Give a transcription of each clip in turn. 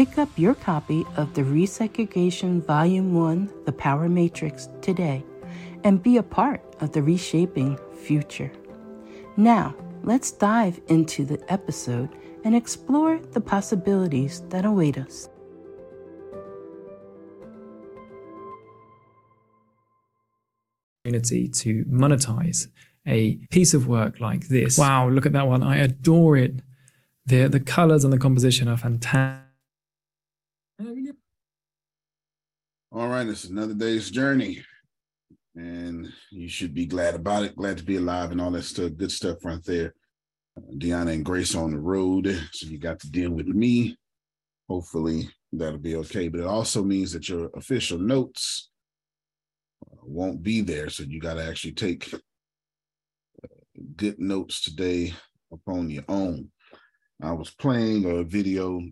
Pick up your copy of the Resegregation Volume 1 The Power Matrix today and be a part of the reshaping future. Now, let's dive into the episode and explore the possibilities that await us. to monetize a piece of work like this. Wow, look at that one. I adore it. The the colors and the composition are fantastic. All right, it's another day's journey, and you should be glad about it. Glad to be alive and all that stuff. Good stuff right there. Uh, Deanna and Grace on the road, so you got to deal with me. Hopefully that'll be okay. But it also means that your official notes uh, won't be there, so you got to actually take uh, good notes today upon your own. I was playing a video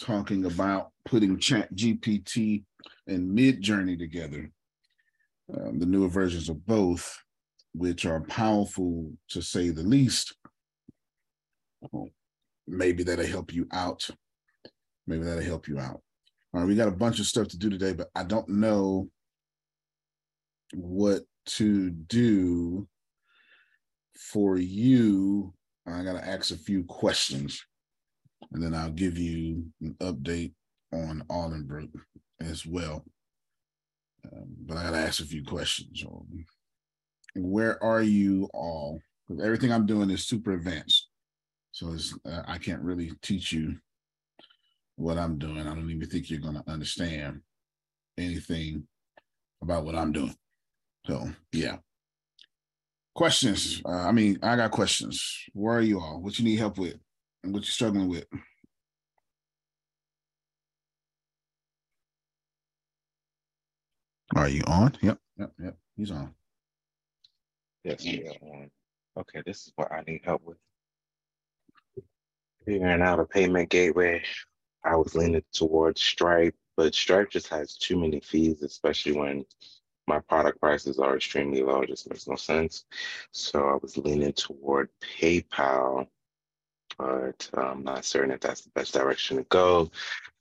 talking about putting Chat GPT and Midjourney together, um, the newer versions of both, which are powerful to say the least. maybe that'll help you out. Maybe that'll help you out. All right, we got a bunch of stuff to do today, but I don't know what to do for you. I got to ask a few questions and then I'll give you an update on Arlingbrook as well. Um, but I got to ask a few questions. Where are you all? Because everything I'm doing is super advanced, so uh, I can't really teach you what I'm doing. I don't even think you're going to understand anything about what I'm doing. So yeah. Questions. Uh, I mean, I got questions. Where are you all? What you need help with? And what you're struggling with. Are you on? Yep, yep, yep. He's on. Yes, we are on. Okay, this is what I need help with. Figuring out a payment gateway. I was leaning towards Stripe, but Stripe just has too many fees, especially when my product prices are extremely low. It just makes no sense. So I was leaning toward PayPal but I'm not certain if that's the best direction to go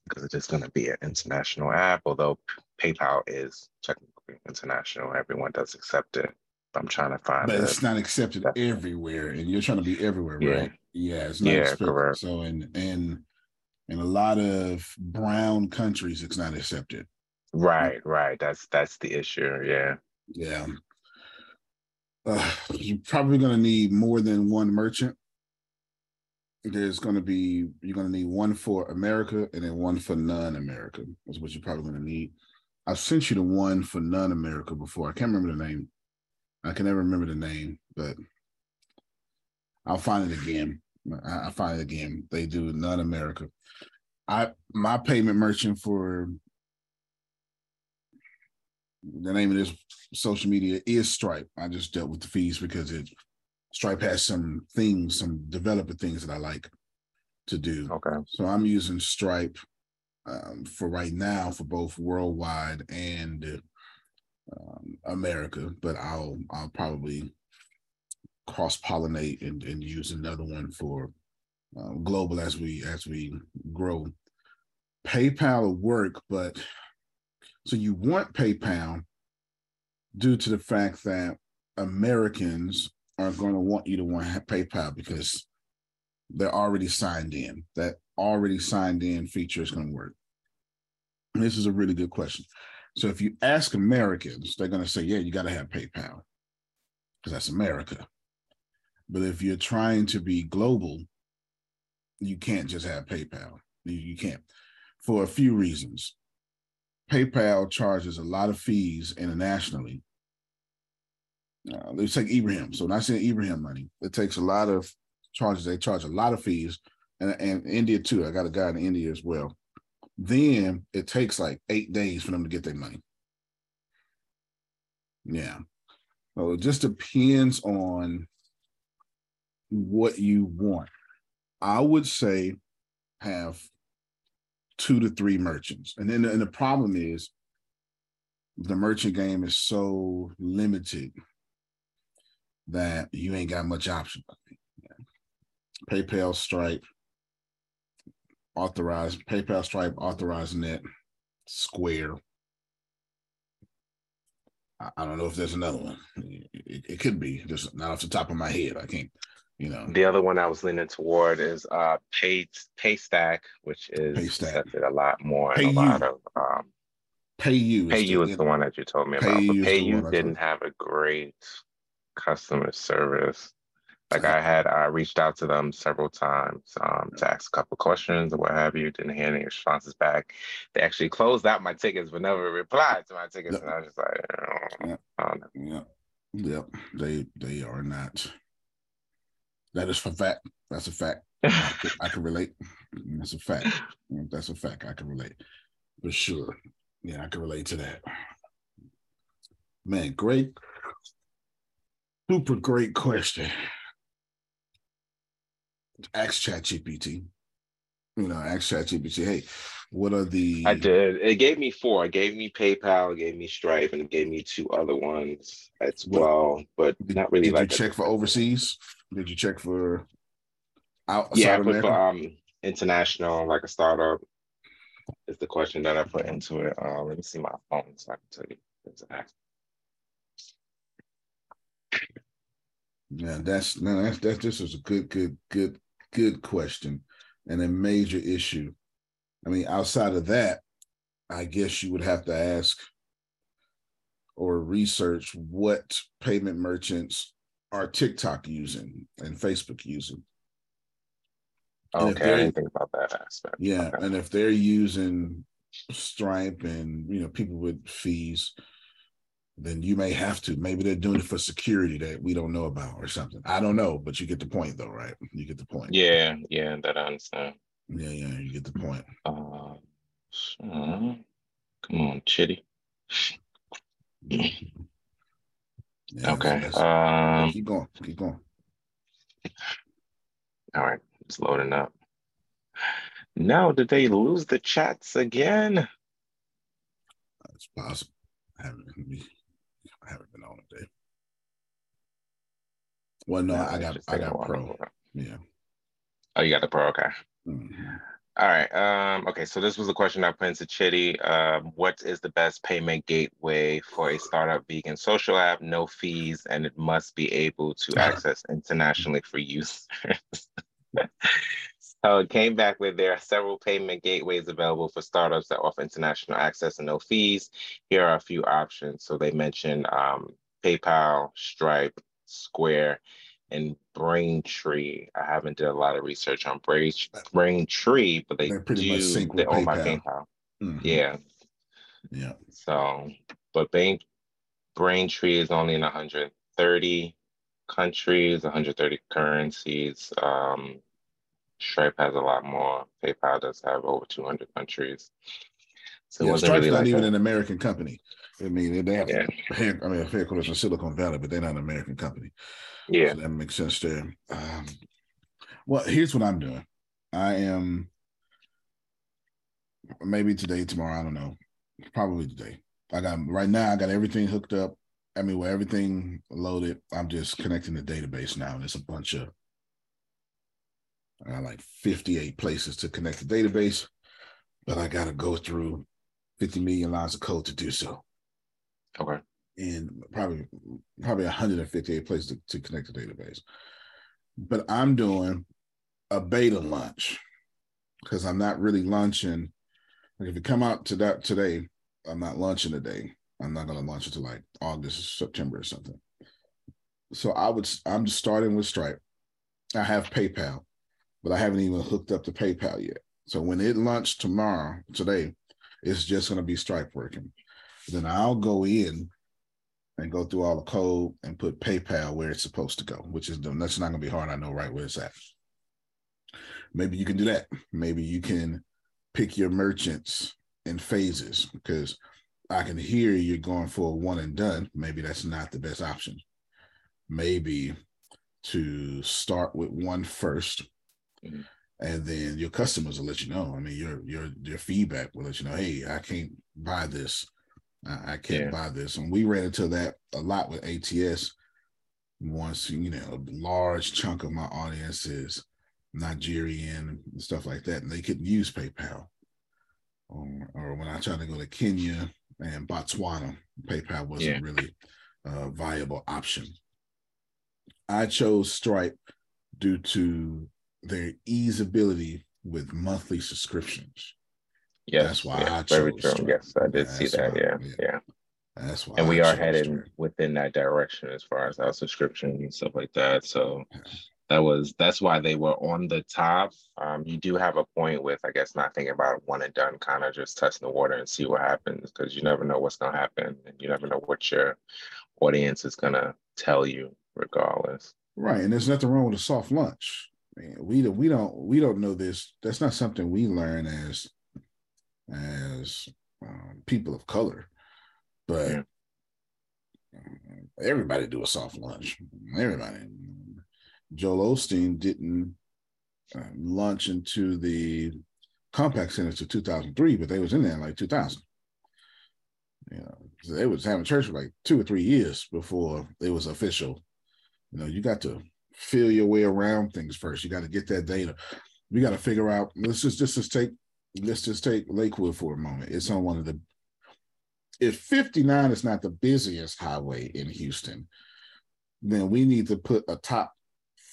because it's just going to be an international app. Although PayPal is technically international, everyone does accept it. I'm trying to find but it. it's not accepted everywhere, and you're trying to be everywhere, Yeah. right? Yeah, it's not Yeah, accepted. correct. So in in in a lot of brown countries, it's not accepted. Right, right. That's that's the issue. Yeah. Yeah. Uh, you're probably going to need more than one merchant. There's going to be, you're going to need one for America and then one for non America. That's what you're probably going to need. I've sent you the one for non America before. I can't remember the name. I can never remember the name, but I'll find it again. I- I'll find it again. They do non America. I my payment merchant for the name of this social media is Stripe. I just dealt with the fees because it Stripe has some things, some developer things that I like to do. Okay. So I'm using Stripe um, for right now for both worldwide and um, America, but I'll I'll probably cross pollinate and, and use another one for um, global as we as we grow. PayPal will work, but so you want PayPal due to the fact that Americans are going to want you to want PayPal because they're already signed in. That already signed in feature is going to work. And this is a really good question. So if you ask Americans, they're going to say, yeah, you got to have PayPal because that's America. But if you're trying to be global, you can't just have PayPal. You, you can't for a few reasons. PayPal charges a lot of fees internationally. Uh, let's take Ibrahim. So when I say Ibrahim money, it takes a lot of charges. They charge a lot of fees, and, and India too. I got a guy in India as well. Then it takes like eight days for them to get their money. Yeah. So it just depends on what you want. I would say have two to three merchants. And then and the problem is the merchant game is so limited that you ain't got much option. PayPal, Stripe, authorized PayPal, Stripe, authorized net, Square. I, I don't know if there's another one. It, it could be just not off the top of my head. I can't, you know. The other one I was leaning toward is uh Pay Paystack, which is Paystack. accepted a lot more in a PayU. lot of um PayU. PayU is the one that you told me about. Is the one I PayU told didn't have a great customer service. Like I had I reached out to them several times um, to ask a couple questions or what have you. Didn't hear any responses back. They actually closed out my tickets but never replied to my tickets. Yep. And I was just like, oh, Yep. I don't. Yeah. Yep. They they are not. That is for fact. That's a fact. I can, I can relate. That's a fact. That's a fact. I can relate. For sure. Yeah, I can relate to that. Man, great. Super great question. Ask ChatGPT. You know, ask ChatGPT, hey, what are the I did. It gave me four. It gave me PayPal, it gave me Stripe, and it gave me two other ones as well, but Did, not really did like you check for overseas? Did you check for outside Yeah, I put America? for um international, like a startup, is the question that I put into it. Uh, let me see my phone so I can tell you. Yeah, that's no, that's that's this is a good, good, good, good question and a major issue. I mean, outside of that, I guess you would have to ask or research what payment merchants are TikTok using and Facebook using. Okay, I didn't think about that aspect. Yeah, Okay. and if they're using Stripe and you know people with fees, then you may have to. Maybe they're doing it for security that we don't know about or something. I don't know, but you get the point though, right? You get the point. Yeah, yeah, that I understand. yeah, yeah. You get the point. Uh, so, come on, Chitty. Yeah, Okay. that's- Um, keep going. Keep going. all right, it's loading up. Now, did they lose the chats again? It's possible. I haven't, I haven't been on today. Well, no, No, I got I got pro. Yeah. Oh, you got the pro. Okay. Mhm. All right. Um, okay, so this was a question I put into Chitty. Um, what is the best payment gateway for a startup vegan social app? No fees, and it must be able to access internationally for use. so it came back with there are several payment gateways available for startups that offer international access and no fees. Here are a few options. So they mentioned um, PayPal, Stripe, Square, and Braintree. I haven't did a lot of research on Brain Braintree, but they They're pretty do much sync they own by PayPal. PayPal. Mhm. Yeah. Yeah. So, but Brain Braintree is only in 130 countries, 130 currencies. Um, Stripe has a lot more. PayPal does have over 200 countries. So yeah, Stripe's really not like even a- an American company. I mean, they have, Yeah. I mean, headquarters in Silicon Valley, but they're not an American company. yeah. So that makes sense there. Um, well, here's what I'm doing. I am maybe today, tomorrow. I don't know. Probably today. I got right now. I got everything hooked up. I mean, with everything loaded, I'm just connecting the database now. And it's a bunch of I got like 58 places to connect the database, but I got to go through 50 million lines of code to do so Okay. and probably probably 158 places to, to connect the database. But I'm doing a beta launch because I'm not really launching. Like if you come out to that today, I'm not launching today. I'm not going to launch until like August, September, or something. So I would. I'm just starting with Stripe. I have PayPal, but I haven't even hooked up to PayPal yet. So when it launched tomorrow, today, it's just going to be Stripe working. Then I'll go in and go through all the code and put PayPal where it's supposed to go, which is that's not going to be hard. I know right where it's at. Maybe you can do that. Maybe you can pick your merchants in phases because I can hear you're going for a one and done. Maybe that's not the best option. Maybe to start with one first, Mhm. and then your customers will let you know. I mean, your your your feedback will let you know. Hey, I can't buy this. I, I can't Yeah. buy this. And we ran into that a lot with ATS. Once you know, a large chunk of my audience is Nigerian and stuff like that, and they couldn't use PayPal. Or, or when I tried to go to Kenya and Botswana, PayPal wasn't Yeah. really a viable option. I chose Stripe due to their easeability with monthly subscriptions. Yes. That's why yeah, I chose true. Yes, I did see that. why- Yeah, yeah. yeah. That's why. And we are headed within that direction as far as our subscription and stuff like that. So that was that's why they were on the top. Um, you do have a point with, I guess, not thinking about one and done, kind of just testing the water and see what happens because you never know what's gonna happen and you never know what your audience is gonna tell you, regardless. Right, and there's nothing wrong with a soft lunch. I mean, we don't, we don't we don't know this. That's not something we learn as as um, people of color, but Yeah. um, everybody do a soft lunch. Everybody. Joel Osteen didn't uh, launch into the Compaq Center to 2003, but they was in there in like 2000. You know, so they was having church for like two or three years before it was official. You know, you got to feel your way around things first. You got to get that data. We got to figure out. Let's just just take let's just take Lakewood for a moment. It's on one of the. If 59 is not the busiest highway in Houston, then we need to put a top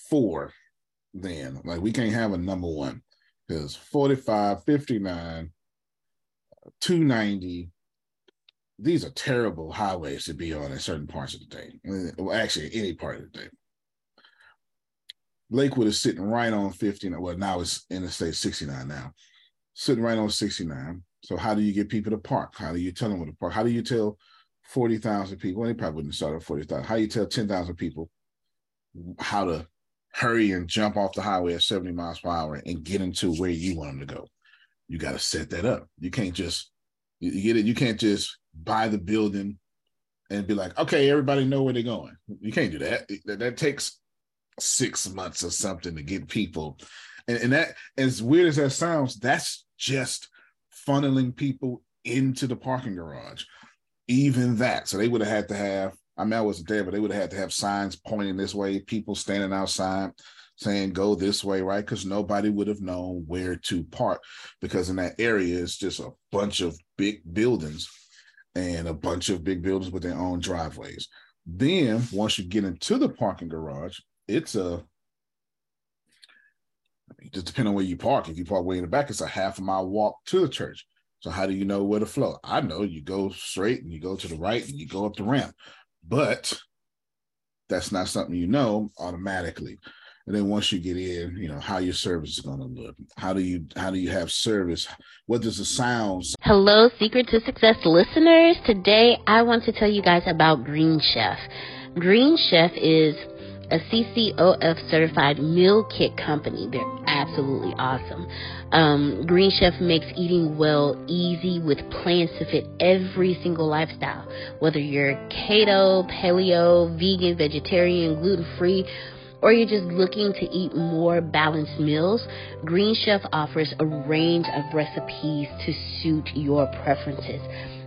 four. Then, like, we can't have a number one because 45, 59, 290, these are terrible highways to be on in certain parts of the day. Well, actually, any part of the day. Lakewood is sitting right on 59. Well, now it's Interstate 69 now, sitting right on 69. So, how do you get people to park? How do you tell them where to park? How do you tell 40,000 people? Well, they probably wouldn't start at 40,000. How do you tell 10,000 people how to hurry and jump off the highway at 70 miles per hour and get into where you want them to go? You got to set that up. You can't just, you, get it? You can't just buy the building and be like, okay, everybody know where they're going. You can't do that. That, that takes six months or something to get people. And, and that, as weird as that sounds, that's just funneling people into the parking garage. Even that. So they would have had to have, I mean, I wasn't there, but they would have had to have signs pointing this way, people standing outside. saying go this way, right? Because nobody would have known where to park because in that area it's just a bunch of big buildings and a bunch of big buildings with their own driveways. Then once you get into the parking garage, it's a just depending on where you park. If you park way in the back, it's a half a mile walk to the church. So how do you know where to flow? I know you go straight and you go to the right and you go up the ramp, but that's not something you know automatically. And then once you get in, you know how your service is going to look. How do you how do you have service? What does the sound? Hello, Secret to Success listeners. Today I want to tell you guys about Green Chef. Green Chef is a CCOF certified meal kit company. They're absolutely awesome. Um, Green Chef makes eating well easy with plans to fit every single lifestyle. Whether you're keto, paleo, vegan, vegetarian, gluten free, or you're just looking to eat more balanced meals, Green Chef offers a range of recipes to suit your preferences.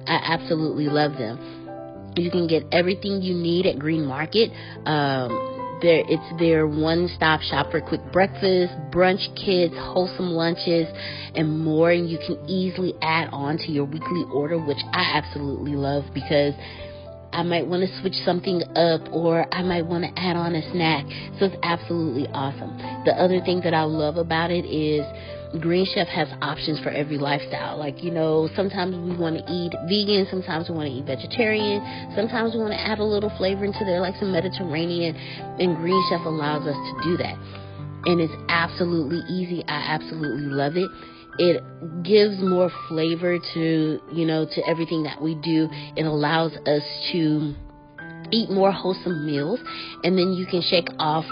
I absolutely love them. You can get everything you need at Green Market. Um, there, it's their one-stop shop for quick breakfast, brunch kits, wholesome lunches, and more. And you can easily add on to your weekly order, which I absolutely love because I might want to switch something up or I might want to add on a snack. So it's absolutely awesome. The other thing that I love about it is Green Chef has options for every lifestyle. Like, you know, sometimes we want to eat vegan, sometimes we want to eat vegetarian, sometimes we want to add a little flavor into there, like some Mediterranean, and Green Chef allows us to do that. And it's absolutely easy. I absolutely love it. It gives more flavor to, you know, to everything that we do. It allows us to eat more wholesome meals, and then you can shake off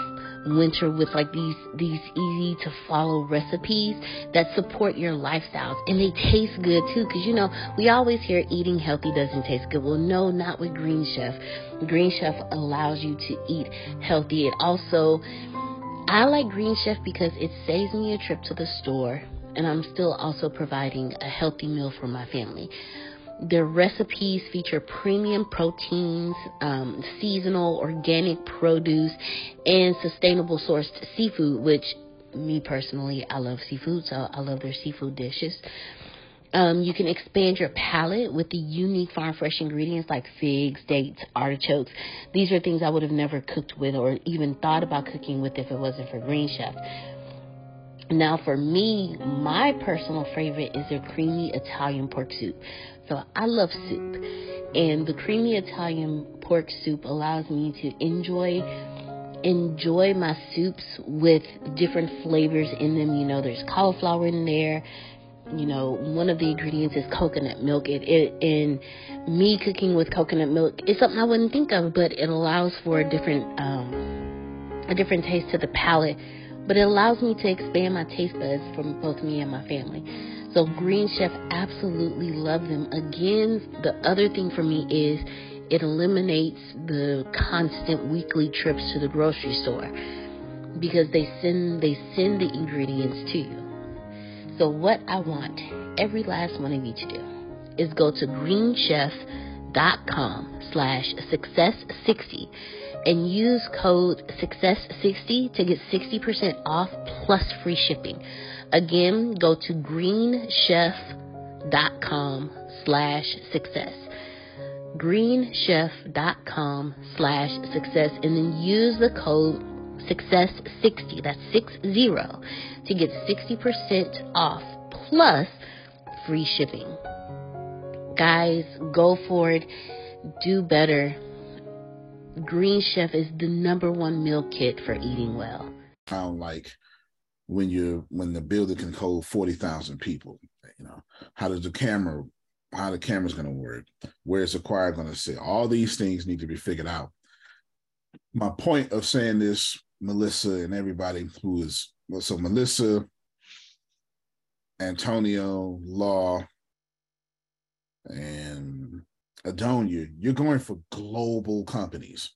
winter with like these these easy to follow recipes that support your lifestyles and they taste good too because you know we always hear eating healthy doesn't taste good. Well no not with green chef. Green chef allows you to eat healthy. It also i like green chef because it saves me a trip to the store and i'm still also providing a healthy meal for my family their recipes feature premium proteins, um, seasonal organic produce, and sustainable sourced seafood, which me personally, I love seafood, so I love their seafood dishes. Um, you can expand your palate with the unique farm fresh ingredients like figs, dates, artichokes. These are things I would have never cooked with or even thought about cooking with if it wasn't for Green Chef. Now, for me, my personal favorite is their creamy Italian pork soup. So I love soup, and the creamy Italian pork soup allows me to enjoy enjoy my soups with different flavors in them. You know, there's cauliflower in there. You know, one of the ingredients is coconut milk. It, it and me cooking with coconut milk is something I wouldn't think of, but it allows for a different um, a different taste to the palate. But it allows me to expand my taste buds for both me and my family. So Green Chef absolutely love them. Again, the other thing for me is it eliminates the constant weekly trips to the grocery store because they send they send the ingredients to you. So what I want every last one of you to do is go to greenchef.com slash success60 and use code success60 to get 60% off plus free shipping. Again, go to greenchef.com slash success. greenchef.com slash success and then use the code success60, that's 60, to get 60% off plus free shipping. Guys, go for it. Do better. Green Chef is the number one meal kit for eating well. Sound like when you're when the building can hold 40,000 people you know how does the camera how the camera's going to work? Where is the choir going to sit? All these things need to be figured out. My point of saying this melissa and everybody who is so melissa antonio law and adonia you're going for global companies.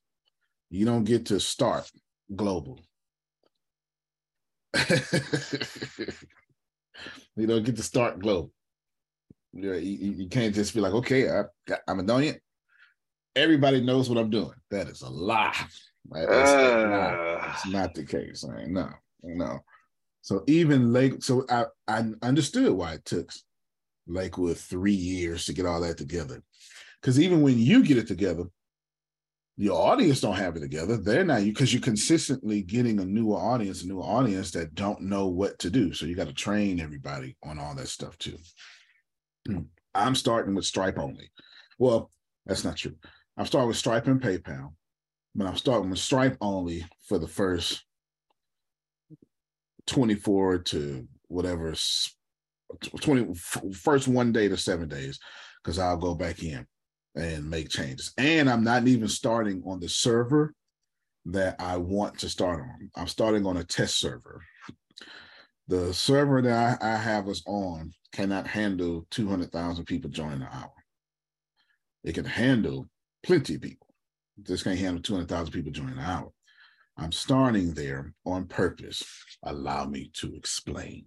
You don't get to start global you don't get to start glow. You, you, you, can't just be like, okay, I, I'm a Donian. Everybody knows what I'm doing. That is a lie. Right? That's, uh, not, that's not the case. Right? No, no. So even Lake, so I, I understood why it took Lakewood three years to get all that together. Because even when you get it together, your audience don't have it together. They're not you because you're consistently getting a newer audience, a newer audience that don't know what to do. So you got to train everybody on all that stuff too. Hmm. I'm starting with Stripe only. Well, that's not true. I'm starting with Stripe and PayPal, but I'm starting with Stripe only for the first 24 to whatever 20 first one day to seven days because I'll go back in and make changes. And I'm not even starting on the server that I want to start on. I'm starting on a test server. The server that I, I have us on cannot handle 200,000 people joining an hour. It can handle plenty of people. This can't handle 200,000 people joining an hour. I'm starting there on purpose. Allow me to explain.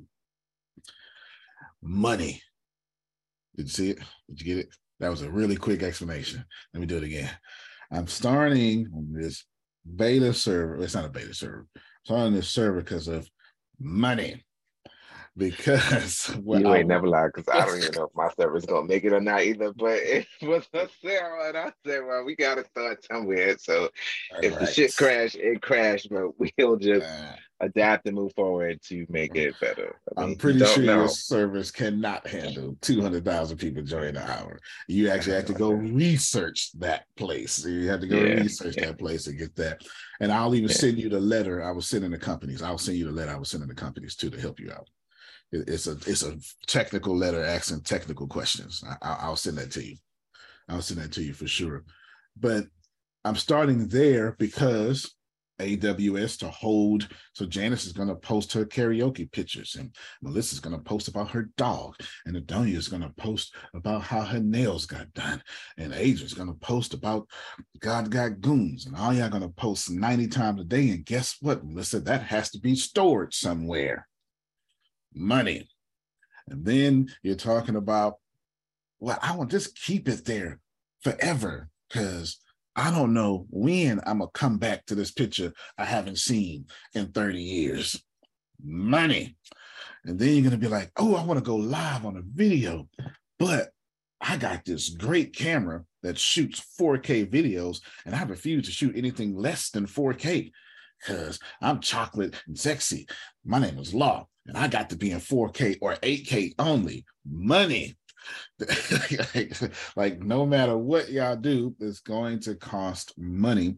Money. Did you see it? Did you get it? That was a really quick explanation. Let me do it again. I'm starting this beta server. It's not a beta server. I'm starting this server because of money because you ain't never lied because I don't even know if my server's gonna make it or not either. But it was a Sarah and I said, well, we gotta start somewhere. So if right. the shit crash, it crashed, but we'll just uh, adapt and move forward to make it better. I am pretty sure know. your service cannot handle 200,000 people joining an hour. You actually have to go research that place. You have to go yeah. research yeah. that place and get that. And I'll even yeah. send you the letter I was sending the companies. I'll send you the letter I was sending the companies too to help you out. It's a it's a technical letter asking technical questions. I, will send that to you. I'll send that to you for sure. But I'm starting there because AWS to hold. So Janice is going to post her karaoke pictures, and Melissa's going to post about her dog, and Adonia is going to post about how her nails got done, and Adrian's going to post about God got goons, and all y'all going to post 90 times a day. And guess what, Melissa? That has to be stored somewhere money. And then you're talking about, well, I want just keep it there forever because I don't know when I'm gonna come back to this picture I haven't seen in 30 years. Money. And then you're gonna be like, oh, I want to go live on a video, but I got this great camera that shoots 4K videos, and I refuse to shoot anything less than 4K because I'm chocolate and sexy. My name is Law and I got to be in 4K or 8K only. Money. Like, like no matter what y'all do, it's going to cost money.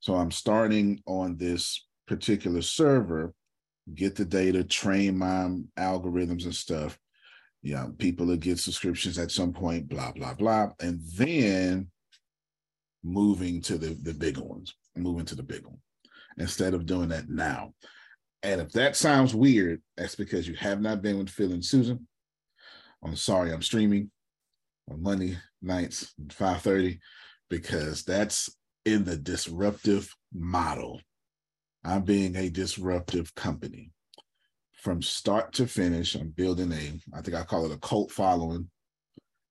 So I'm starting on this particular server, get the data, train my algorithms and stuff. Yeah, people will get subscriptions at some point, blah, blah, blah. And then moving to the, the bigger ones, moving to the big one instead of doing that now. And if that sounds weird, that's because you have not been with Phil and Susan. I'm sorry, I'm streaming on Monday nights 5:30 because that's in the disruptive model. I'm being a disruptive company. From start to finish, I'm building a, I think I call it a cult following,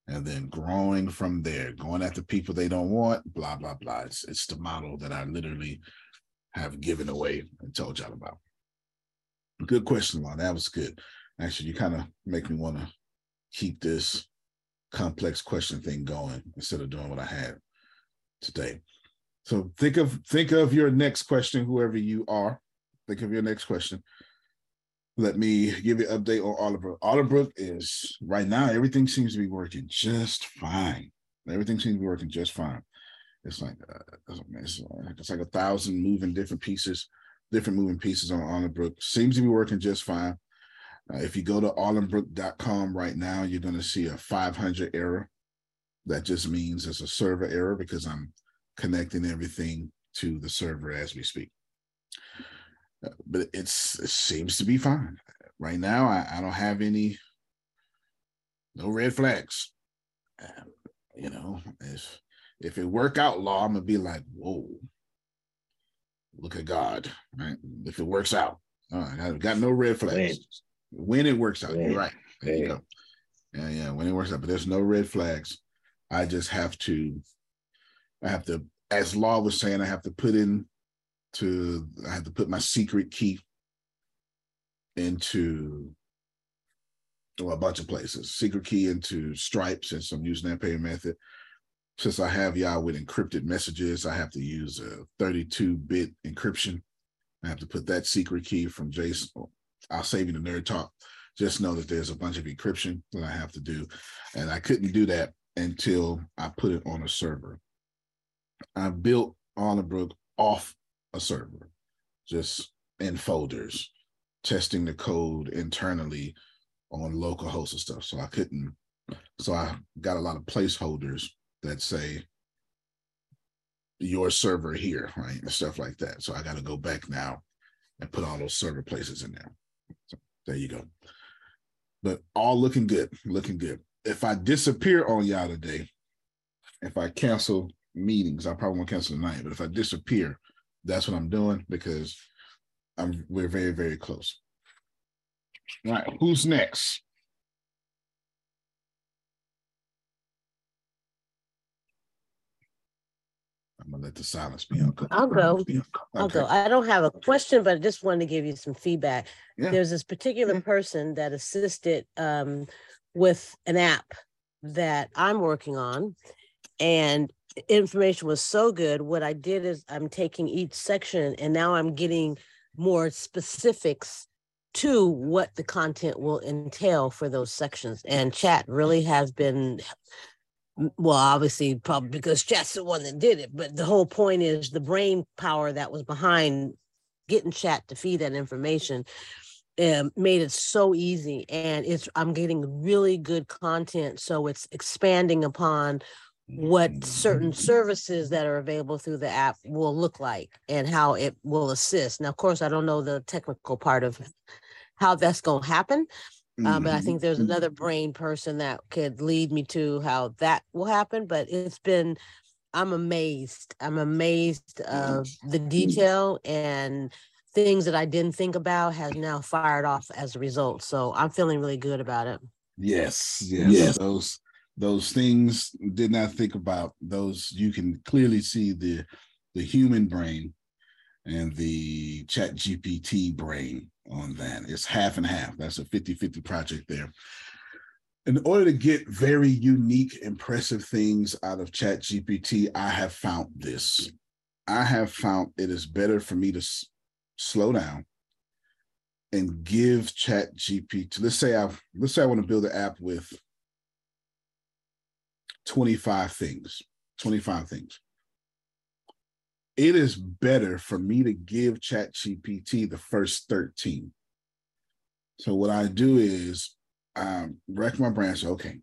and then growing from there, going after people they don't want, blah, blah, blah. It's, it's the model that I literally have given away and told y'all about. Good question, Lon. That was good. Actually, you kind of make me want to keep this complex question thing going instead of doing what I had today. So think of think of your next question, whoever you are. Think of your next question. Let me give you an update on Oliver. Oliver is right now, everything seems to be working just fine. Everything seems to be working just fine. It's like uh, it's, it's like a thousand moving different pieces different moving pieces on Arlingbrook. Seems to be working just fine. Uh, if you go to arlingbrook.com right now, you're going to see a 500 error. That just means it's a server error because I'm connecting everything to the server as we speak. Uh, but it's it seems to be fine right now. I, I don't have any no red flags. Uh, you know, if if it work out law, I'm gonna be like, whoa, look at God, right? If it works out, I've got no red flags. When it works out, you're right. There you go. Yeah, yeah. When it works out, but there's no red flags. I just have to, I have to, as Law was saying, I have to put in to I have to put my secret key into well, a bunch of places. Secret key into Stripe since I'm using that payment method. Since I have y'all with encrypted messages, I have to use a 32-bit encryption. I have to put that secret key from JSON. I'll save you the nerd talk. Just know that there's a bunch of encryption that I have to do. And I couldn't do that until I put it on a server. I built Brook off a server, just in folders, testing the code internally on local hosts and stuff. So I couldn't, so I got a lot of placeholders that say your server here, right? And stuff like that. So I got to go back now and put all those server places in there. There you go. But all looking good, looking good. If I disappear on y'all today, if I cancel meetings, I probably won't cancel tonight. But if I disappear, that's what I'm doing because I'm we're very, very close. All right, who's next? I'm gonna let the silence be on. I'll go. Okay. I'll go. I don't have a question, but I just wanted to give you some feedback. Yeah. There's this particular person that assisted um, with an app that I'm working on, and information was so good. What I did is I'm taking each section, and now I'm getting more specifics to what the content will entail for those sections. And chat really has been well, obviously, probably because chat's the one that did it. But the whole point is the brain power that was behind getting chat to feed that information um, made it so easy. And it's I'm getting really good content, so it's expanding upon what certain services that are available through the app will look like and how it will assist. Now, of course, I don't know the technical part of how that's going to happen. Mm-hmm. Um, but I think there's another mm-hmm. brain person that could lead me to how that will happen. But it's been, I'm amazed. I'm amazed of the detail and things that I didn't think about has now fired off as a result. So I'm feeling really good about it. Yes, yes. yes. Those those things did not think about those. You can clearly see the the human brain and the chat GPT brain on that. It's half and half. That's a 50 50 project there. In order to get very unique, impressive things out of Chat GPT, I have found this. I have found it is better for me to s- slow down and give Chat GPT. Let's say I let's say I want to build an app with 25 things, 25 things it is better for me to give chat gpt the first 13 so what i do is um wreck my brain. so okay.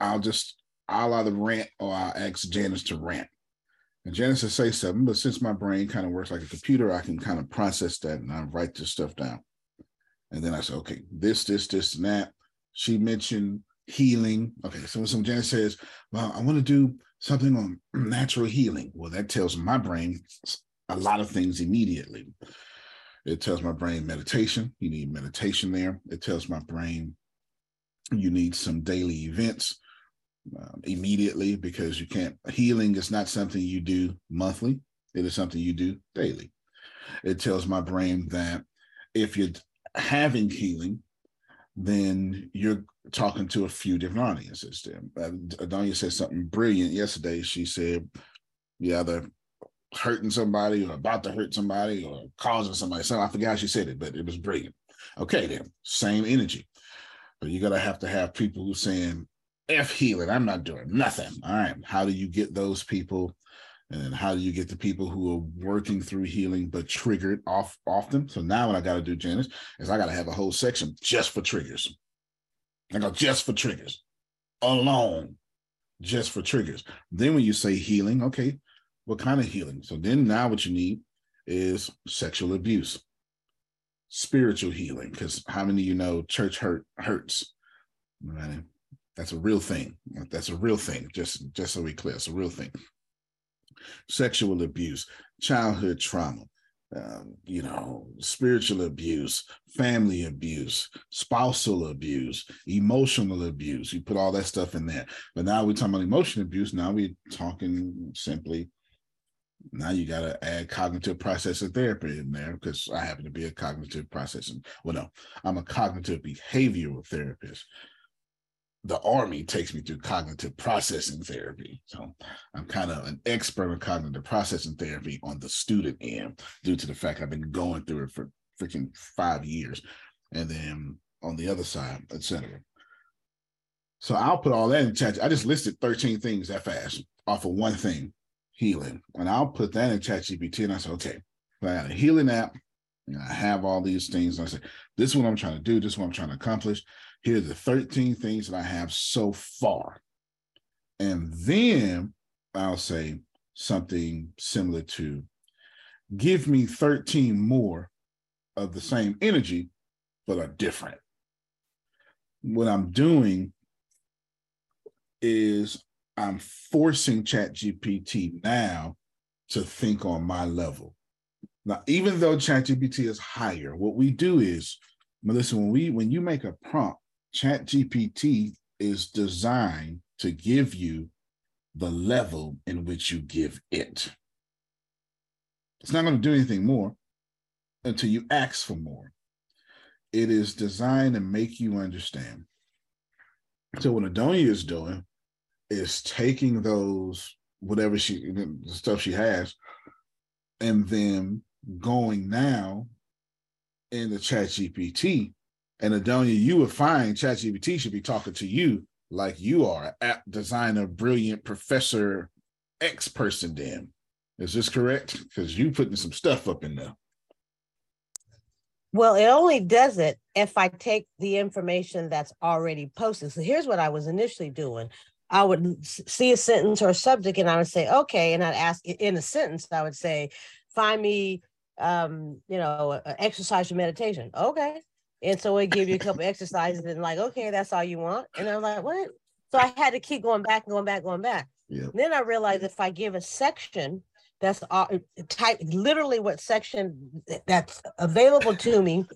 I'll just i'll either rant or i'll ask janice to rant. And janice will say something but since my brain kind of works like a computer i can kind of process that and i write this stuff down. And then i say okay this this this and that. She mentioned healing okay so when some janice says well i want to do something on natural healing. Well, that tells my brain a lot of things immediately. It tells my brain meditation. You need meditation there. It tells my brain you need some daily events um, immediately because you can't. Healing is not something you do monthly. It is something you do daily. It tells my brain that if you're having healing, then you're talking to a few different audiences. There, uh, Adonia said something brilliant yesterday. She said, "You either hurting somebody or about to hurt somebody or causing somebody." So I forgot how she said it, but it was brilliant. Okay, then same energy, but you gotta have to have people who saying, "F healing, I'm not doing nothing." All right, how do you get those people? And how do you get the people who are working through healing but triggered off often? So now what I got to do, Janice, is I got to have a whole section just for triggers. I go just for triggers, alone, just for triggers. Then when you say healing, okay, what kind of healing? So then now what you need is sexual abuse, spiritual healing, because how many of you know church hurt hurts? Right? That's a real thing. That's a real thing. Just just so we clear, it's a real thing sexual abuse, childhood trauma, um, you know, spiritual abuse, family abuse, spousal abuse, emotional abuse. You put all that stuff in there. But now we're talking about emotional abuse. Now we're talking simply Now you got to add cognitive processing therapy in there because I happen to be a cognitive processing. Well, no, I'm a cognitive behavioral therapist. The Army takes me through cognitive processing therapy. So I'm kind of an expert in cognitive processing therapy on the student end due to the fact I've been going through it for freaking five years. And then on the other side, etc. So I'll put all that in chat. I just listed 13 things that fast off of one thing, healing. And I'll put that in chat GPT and I said, okay, I got a healing app. And I have all these things. And I said, this is what I'm trying to do. This is what I'm trying to accomplish. Here are the 13 things that I have so far. And then I'll say something similar to give me 13 more of the same energy, but are different. What I'm doing is I'm forcing ChatGPT now to think on my level. Now, even though ChatGPT is higher, what we do is, Melissa, when we when you make a prompt, ChatGPT is designed to give you the level in which you give it. It's not going to do anything more until you ask for more. It is designed to make you understand. So what Adonia is doing is taking those whatever she the stuff she has and then going now in the chat gpt and adonia you would find chat gpt should be talking to you like you are app designer brilliant professor x person then is this correct because you putting some stuff up in there well, it only does it if I take the information that's already posted. So here's what I was initially doing. I would see a sentence or a subject and I would say, okay. And I'd ask in a sentence, I would say, find me, um, you know, exercise or meditation. Okay. And so it give you a couple exercises and like, okay, that's all you want. And I'm like, what? So I had to keep going back and going back, going back. Yeah. Then I realized if I give a section that's all, type literally what section that's available to me,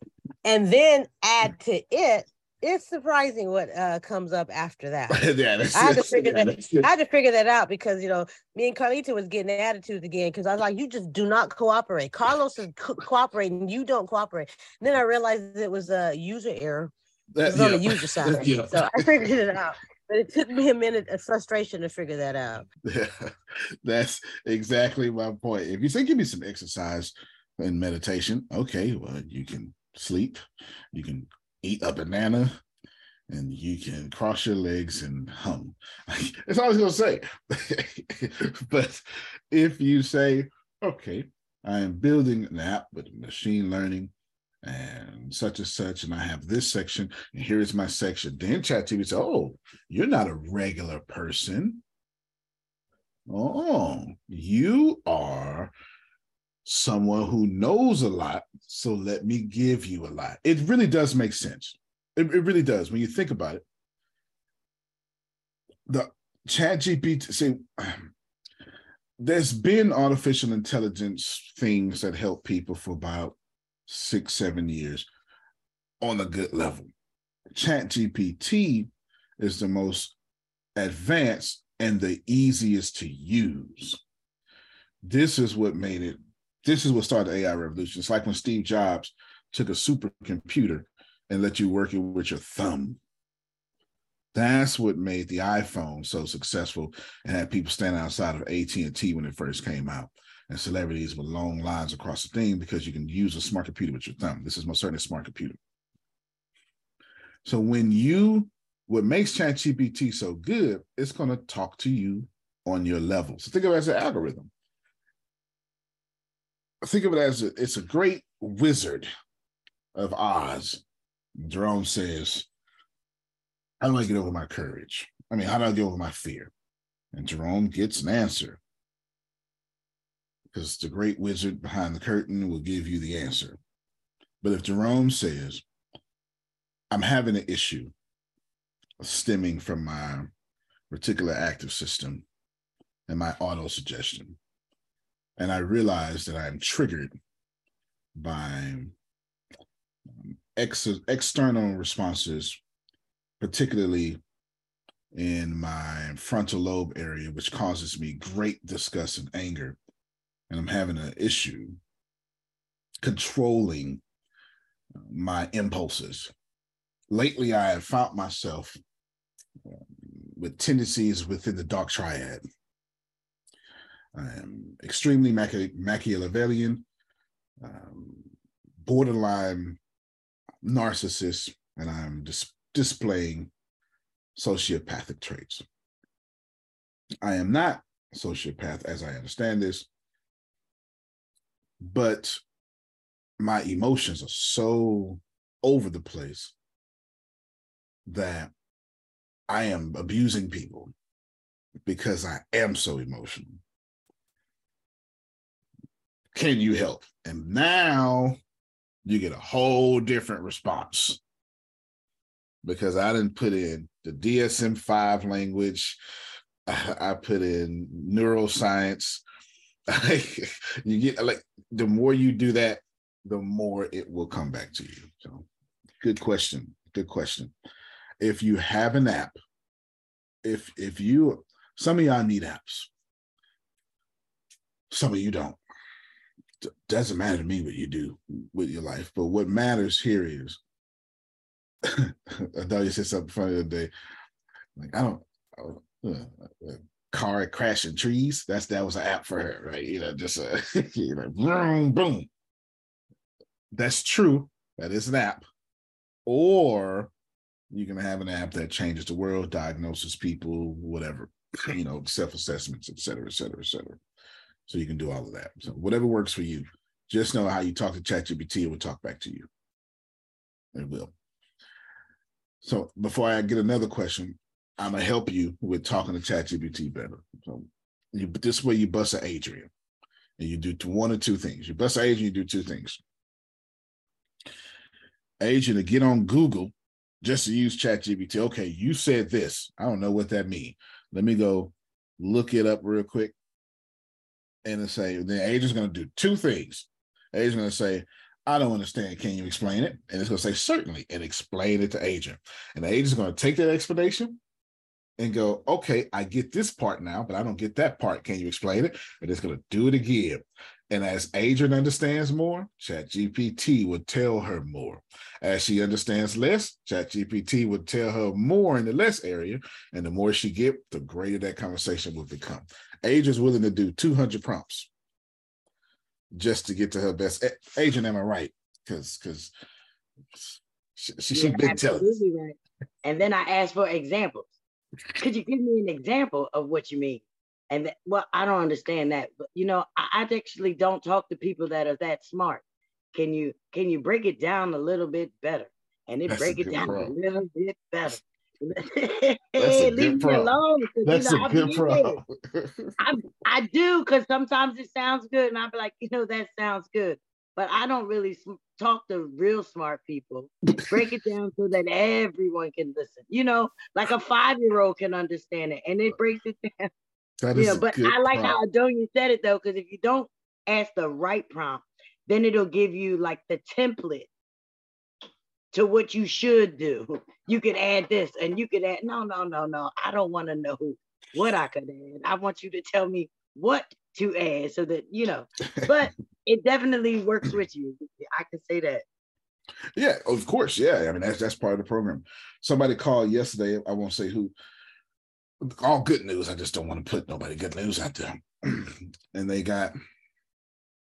and then add to it it's surprising what uh, comes up after that. yeah, I had to figure yeah, that. I had to figure that out because you know me and Carlita was getting attitudes again because I was like, "You just do not cooperate." Carlos is co- cooperating, you don't cooperate. And then I realized it was a user error. It was yeah. on the user side, yeah. so I figured it out. But it took me a minute of frustration to figure that out. Yeah, that's exactly my point. If you say, "Give me some exercise and meditation," okay, well, you can sleep, you can eat a banana and you can cross your legs and hum. That's all I was going to say. but if you say, okay, I am building an app with machine learning and such and such, and I have this section, and here is my section, then ChatGPT says, oh, you're not a regular person. Oh, you are someone who knows a lot. So let me give you a lot. It really does make sense. It, it really does when you think about it. The chat GPT, see, there's been artificial intelligence things that help people for about six, seven years on a good level. Chat GPT is the most advanced and the easiest to use. This is what made it this is what started the AI revolution. It's like when Steve Jobs took a supercomputer and let you work it with your thumb. That's what made the iPhone so successful and had people standing outside of AT&T when it first came out and celebrities with long lines across the thing because you can use a smart computer with your thumb. This is most certainly a smart computer. So when you, what makes ChatGPT so good, it's going to talk to you on your level. So think of it as an algorithm think of it as a, it's a great wizard of Oz. Jerome says, How do I get over my courage? I mean, how do I get over my fear? And Jerome gets an answer. Because the great wizard behind the curtain will give you the answer. But if Jerome says, I'm having an issue stemming from my reticular active system and my auto suggestion, and I realize that I'm triggered by um, ex- external responses, particularly in my frontal lobe area, which causes me great disgust and anger. and I'm having an issue controlling my impulses. Lately, I have found myself um, with tendencies within the dark triad. I am extremely Machi- Machiavellian, um, borderline narcissist, and I'm dis- displaying sociopathic traits. I am not sociopath as I understand this, but my emotions are so over the place that I am abusing people because I am so emotional. Can you help? And now you get a whole different response because I didn't put in the DSM 5 language, I put in neuroscience. you get like the more you do that, the more it will come back to you. So, good question. Good question. If you have an app, if if you some of y'all need apps, some of you don't. Doesn't matter to me what you do with your life, but what matters here is. I thought you said something funny the other day. Like I don't. Uh, car crashing trees. That's that was an app for her, right? You know, just a you know, boom, boom that's true. That is an app. Or you can have an app that changes the world, diagnoses people, whatever, you know, self-assessments, et cetera, et cetera, et cetera. So you can do all of that. So whatever works for you, just know how you talk to ChatGPT, it will talk back to you. It will. So before I get another question, I'm gonna help you with talking to ChatGPT better. So you this way you bust an Adrian. And you do one or two things. You bust an Adrian, you do two things Adrian to get on Google just to use ChatGPT. Okay, you said this. I don't know what that means. Let me go look it up real quick. And say the agent's going to do two things. Agent's going to say, I don't understand. Can you explain it? And it's going to say, certainly, and explain it to agent. And agent's going to take that explanation and go, okay, I get this part now, but I don't get that part. Can you explain it? And it's going to do it again. And as Adrian understands more, ChatGPT would tell her more. As she understands less, ChatGPT would tell her more in the less area. And the more she get, the greater that conversation will become. Adrian's willing to do 200 prompts just to get to her best. Agent, am I right? Because because she, she, she been telling. Right. And then I asked for examples. Could you give me an example of what you mean? And that, well, I don't understand that. But you know, I, I actually don't talk to people that are that smart. Can you can you break it down a little bit better? And it break it down problem. a little bit better. leave me alone. That's you know, a good problem. I, I do because sometimes it sounds good, and I'm like, you know, that sounds good. But I don't really talk to real smart people. Break it down so that everyone can listen. You know, like a five year old can understand it, and it breaks it down that is yeah, but I like prompt. how Adonia said it though, because if you don't ask the right prompt, then it'll give you like the template to what you should do. You could add this and you could add, no, no, no, no. I don't want to know what I could add. I want you to tell me what to add so that, you know, but it definitely works with you. I can say that. Yeah, of course. Yeah. I mean, that's that's part of the program. Somebody called yesterday, I won't say who, all good news. I just don't want to put nobody good news out there. and they got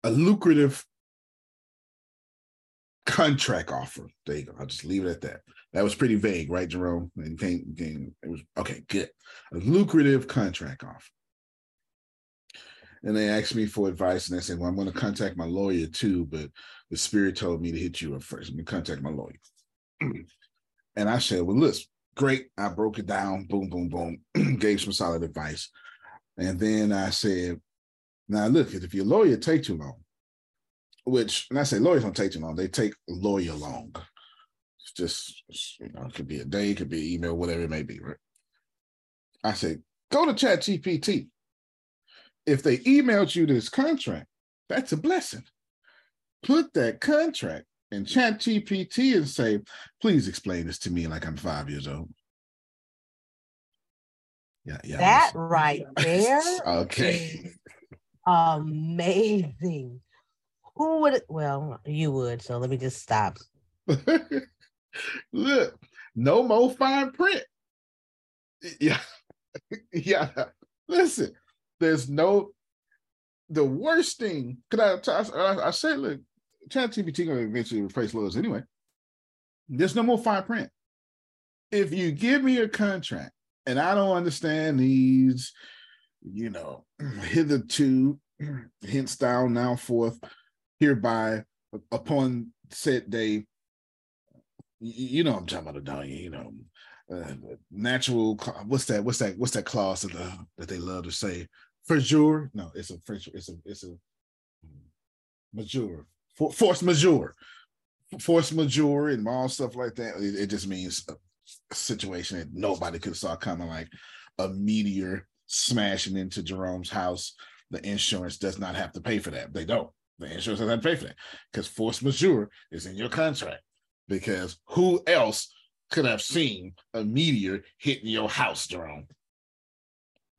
a lucrative contract offer. There you go. I'll just leave it at that. That was pretty vague, right, Jerome? And it was okay, good. A lucrative contract offer. And they asked me for advice, and I said, Well, I'm going to contact my lawyer too, but the spirit told me to hit you up first. I'm going to contact my lawyer. and I said, Well, listen, great. I broke it down, boom, boom, boom, gave some solid advice. And then I said, now look, if your lawyer take too long, which, and I say lawyers don't take too long, they take lawyer long. It's just, you know, it could be a day, it could be email, whatever it may be, right? I say, go to Chat GPT. If they emailed you this contract, that's a blessing. Put that contract in chat GPT and say, please explain this to me like I'm five years old. Yeah, yeah. That right there. okay. amazing. Who would? Well, you would. So let me just stop. Look, no more fine print. Yeah, yeah. Listen, there's no. The worst thing. Could I? I, I said, look, ChatGPT to eventually replace lawyers anyway. There's no more fine print. If you give me a contract and I don't understand these, you know, hitherto, hence down, now forth, hereby, upon said day, you know I'm talking about, don't you? You know, uh, natural. What's that? What's that? What's that clause that, the, that they love to say? For sure. No, it's a French. It's a it's a majeure. For, force majeure. Force majeure and all stuff like that. It, it just means a, situation that nobody could saw coming, like a meteor smashing into Jerome's house. The insurance does not have to pay for that. They don't. The insurance doesn't pay for that because force majeure is in your contract. Because who else could have seen a meteor hitting your house, Jerome?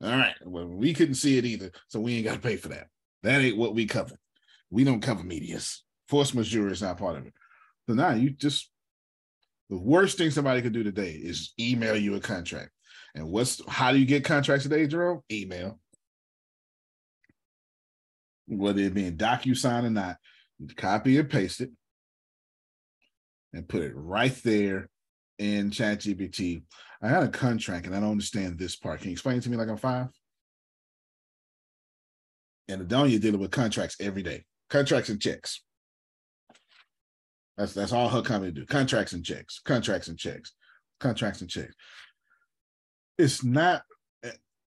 All right. Well, we couldn't see it either, so we ain't got to pay for that. That ain't what we cover. We don't cover meteors. Force majeure is not part of it. So now you just the worst thing somebody could do today is email you a contract. And what's how do you get contracts today, Jerome? Email. Whether it be in DocuSign or not, copy and paste it and put it right there in ChatGPT. I had a contract and I don't understand this part. Can you explain it to me like I'm five? And Adonia dealing with contracts every day, contracts and checks. That's that's all her company do. Contracts and checks, contracts and checks, contracts and checks. It's not,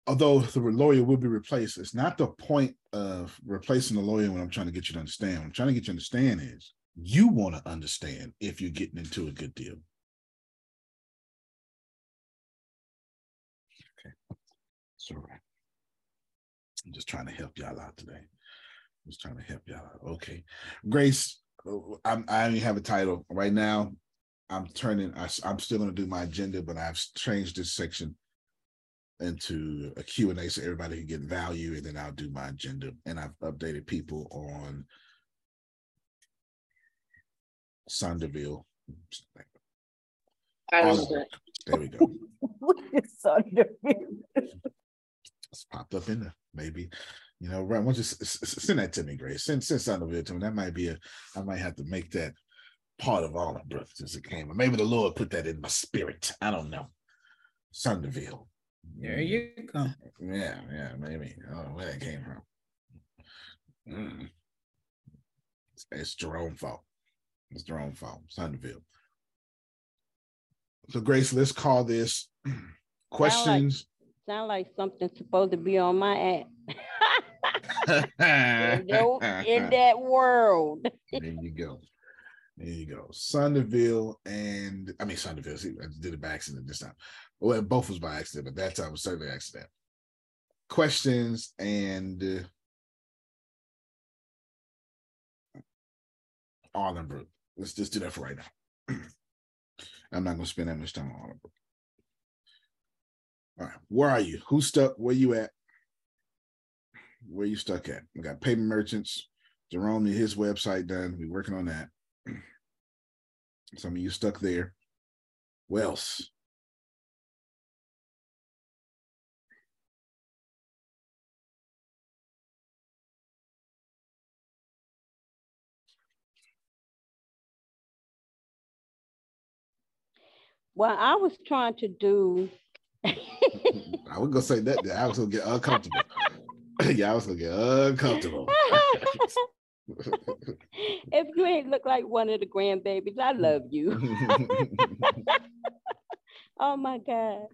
although the lawyer will be replaced. It's not the point of replacing the lawyer when I'm trying to get you to understand. What I'm trying to get you to understand is you want to understand if you're getting into a good deal. Okay, it's all right. I'm just trying to help y'all out today. I'm just trying to help y'all out. Okay, Grace, I'm, I only have a title right now. I'm turning. I, am still going to do my agenda, but I've changed this section into a Q and A so everybody can get value, and then I'll do my agenda. And I've updated people on Sanderville. There we go. it's popped up in there. Maybe, you know, right. Once you send that to me, Grace. Send send Sanderville to me. That might be a. I might have to make that part of all of brothers as it came. Or maybe the Lord put that in my spirit. I don't know. Sanderville. There you go. Yeah, yeah, maybe. I don't know where that came from. Mm. It's, it's Jerome's fault. It's their own fault. Sanderville. So, Grace, let's call this questions. Sound like, sound like something supposed to be on my app. in, in that world. there you go. There you go. Sanderville and I mean Sanderville. See, I did it by accident this time. Well, both was by accident, but that time was certainly accident. Questions and uh, Arlingbrook. Let's just do that for right now. I'm not going to spend that much time on it. All right, where are you? Who's stuck? Where you at? Where you stuck at? We got payment merchants. Jerome his website done. We're working on that. Some of you stuck there. What else? Well, I was trying to do. I was gonna say that. I was gonna get uncomfortable. yeah, I was gonna get uncomfortable. if you ain't look like one of the grandbabies, I love you. oh my God.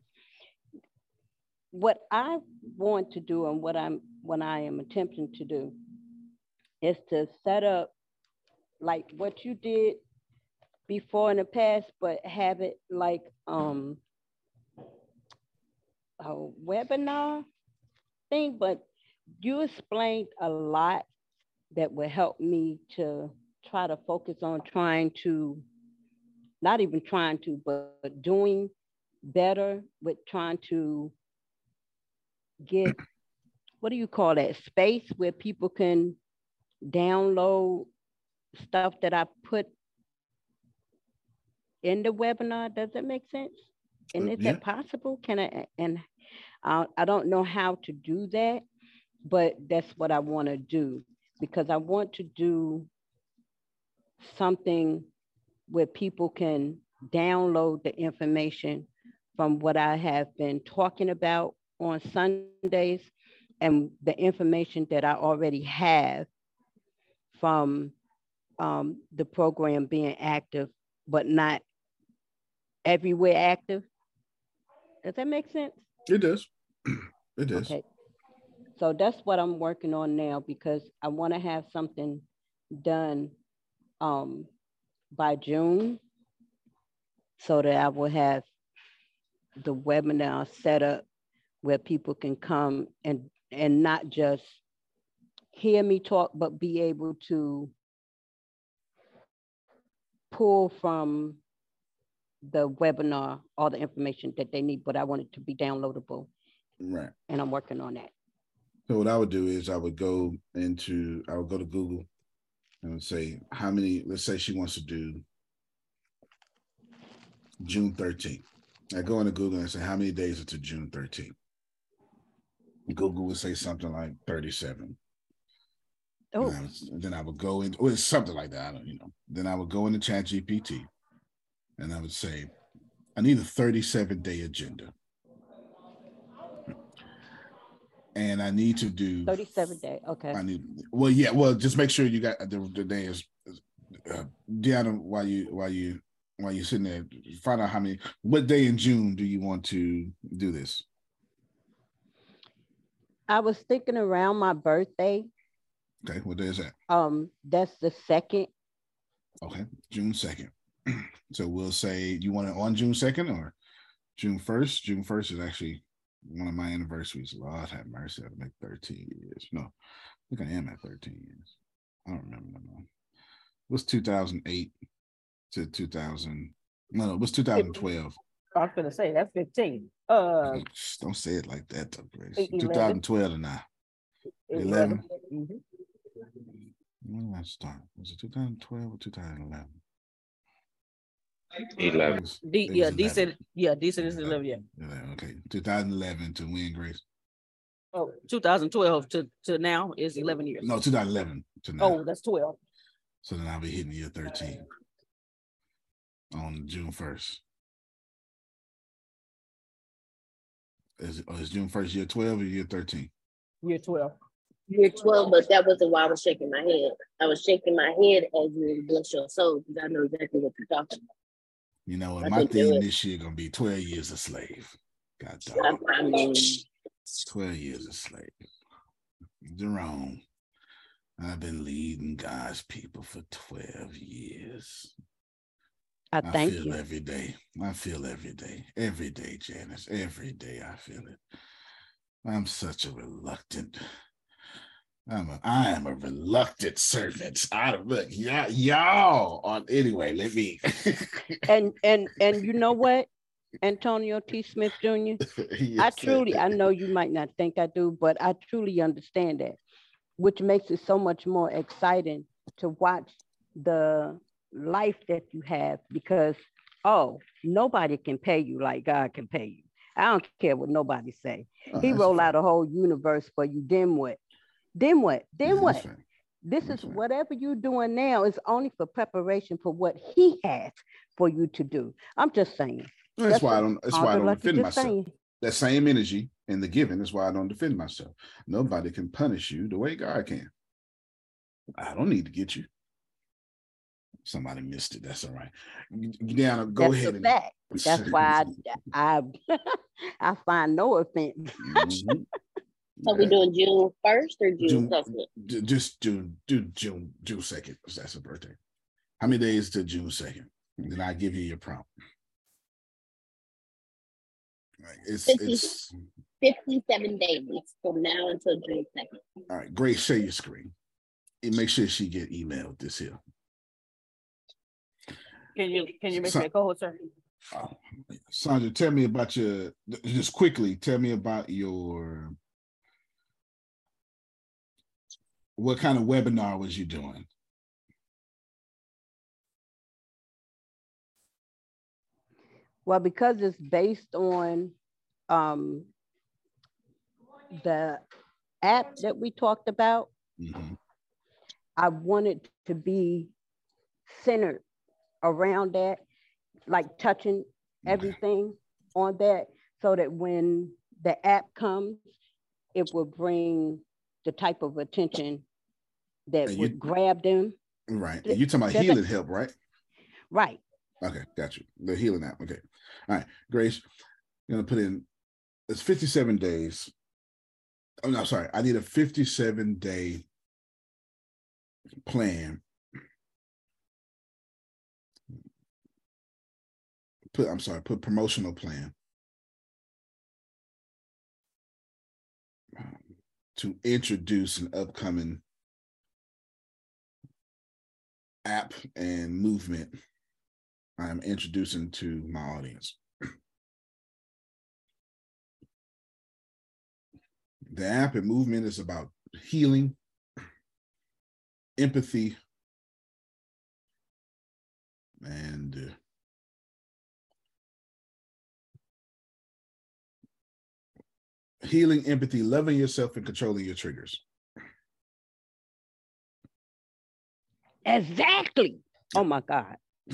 What I want to do and what I'm what I am attempting to do is to set up like what you did before in the past, but have it like um a webinar thing. But you explained a lot that would help me to try to focus on trying to not even trying to, but doing better with trying to get what do you call that space where people can download stuff that I put in the webinar. Does that make sense? And uh, is yeah. that possible? Can I, and I, I don't know how to do that, but that's what I want to do because I want to do something where people can download the information from what I have been talking about on Sundays and the information that I already have from um, the program being active, but not everywhere active. Does that make sense? It does. It does. Okay. So that's what I'm working on now because I want to have something done um, by June so that I will have the webinar set up where people can come and and not just hear me talk, but be able to pull from the webinar all the information that they need, but I want it to be downloadable. Right. And I'm working on that. So what I would do is I would go into I would go to Google and say how many, let's say she wants to do June 13th. I go into Google and say how many days until June 13th. Google would say something like 37. Oh. I, then I would go into well, something like that. I don't, you know. Then I would go into Chat GPT and I would say, I need a 37 day agenda. And I need to do 37 day. Okay. I need well, yeah, well, just make sure you got the, the day is uh, Deanna, while you while you while you're sitting there, find out how many what day in June do you want to do this? I was thinking around my birthday. Okay, what day is that? Um, that's the second. Okay, June second. so we'll say you want it on June second or June first. June first is actually one of my anniversaries. Lord have mercy, I'll make thirteen years. No, I think I am at thirteen years. I don't remember no It was two thousand eight to two thousand. No, no, it was two thousand twelve. I was gonna say that's fifteen. Uh, don't say it like that, though, Grace. 2012 and now. 11. Mm-hmm. When did I start? Was it 2012 or 2011? 11. D, yeah, decent. Yeah, decent is 11. Yeah. 11, okay. 2011 to win, Grace? Oh, 2012 to, to now is 11 years. No, 2011 to now. Oh, that's 12. So then I'll be hitting year 13 uh, on June 1st. Is, oh, is June 1st year 12 or year 13? Year 12. Year 12, but that wasn't why I was shaking my head. I was shaking my head as you bless your soul because I know exactly what you're talking about. You know, what? my theme this year gonna be 12 years a slave. God dog. I mean, 12 years a slave. Jerome, I've been leading God's people for 12 years. I thank I feel you. every day. I feel every day. Every day, Janice. Every day I feel it. I'm such a reluctant. I'm a, I am a reluctant servant. I look, y'all, y'all on anyway. Let me. and and and you know what, Antonio T. Smith Jr. yes, I truly, I know you might not think I do, but I truly understand that, which makes it so much more exciting to watch the life that you have because oh nobody can pay you like god can pay you i don't care what nobody say oh, he roll out a whole universe for you then what then what then what this is whatever you're doing now is only for preparation for what he has for you to do i'm just saying that's, that's why i don't that's why i don't defend myself saying. that same energy in the giving is why i don't defend myself nobody can punish you the way god can i don't need to get you Somebody missed it. That's all right. Deanna, go That's ahead. And... That's why I I, I find no offense. mm-hmm. So we doing June first or June second? Just June, do June June second. That's a birthday. How many days to June second? Then I give you your prompt. Right. It's 50, it's 57 days from now until June 2nd. All right, Grace, share your screen. And make sure she get emailed this here. Can you can you make me a co-host, sir? Oh, Sandra, tell me about your just quickly. Tell me about your what kind of webinar was you doing? Well, because it's based on um, the app that we talked about, mm-hmm. I wanted to be centered around that, like touching everything on that, so that when the app comes, it will bring the type of attention that you, would grab them. Right. you're talking about healing help, right? Right. Okay, got you. The healing app. Okay. All right, Grace, I'm gonna put in it's 57 days. Oh no, sorry. I need a 57 day plan. Put I'm sorry, put promotional plan. To introduce an upcoming app and movement I'm introducing to my audience. The app and movement is about healing, empathy, and uh, healing, empathy, loving yourself, and controlling your triggers. Exactly. Oh my God.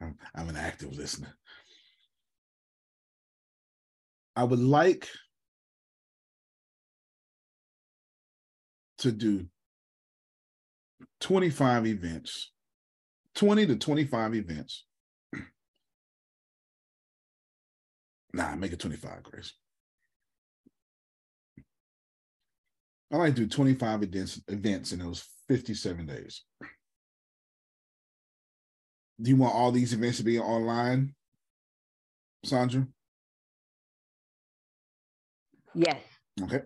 I'm, I'm an active listener. I would like to do 25 events, 20 to 25 events. nah, make it 25, Grace. I like to do 25 events, events in those 57 days. Do you want all these events to be online, Sandra? Yes. Okay.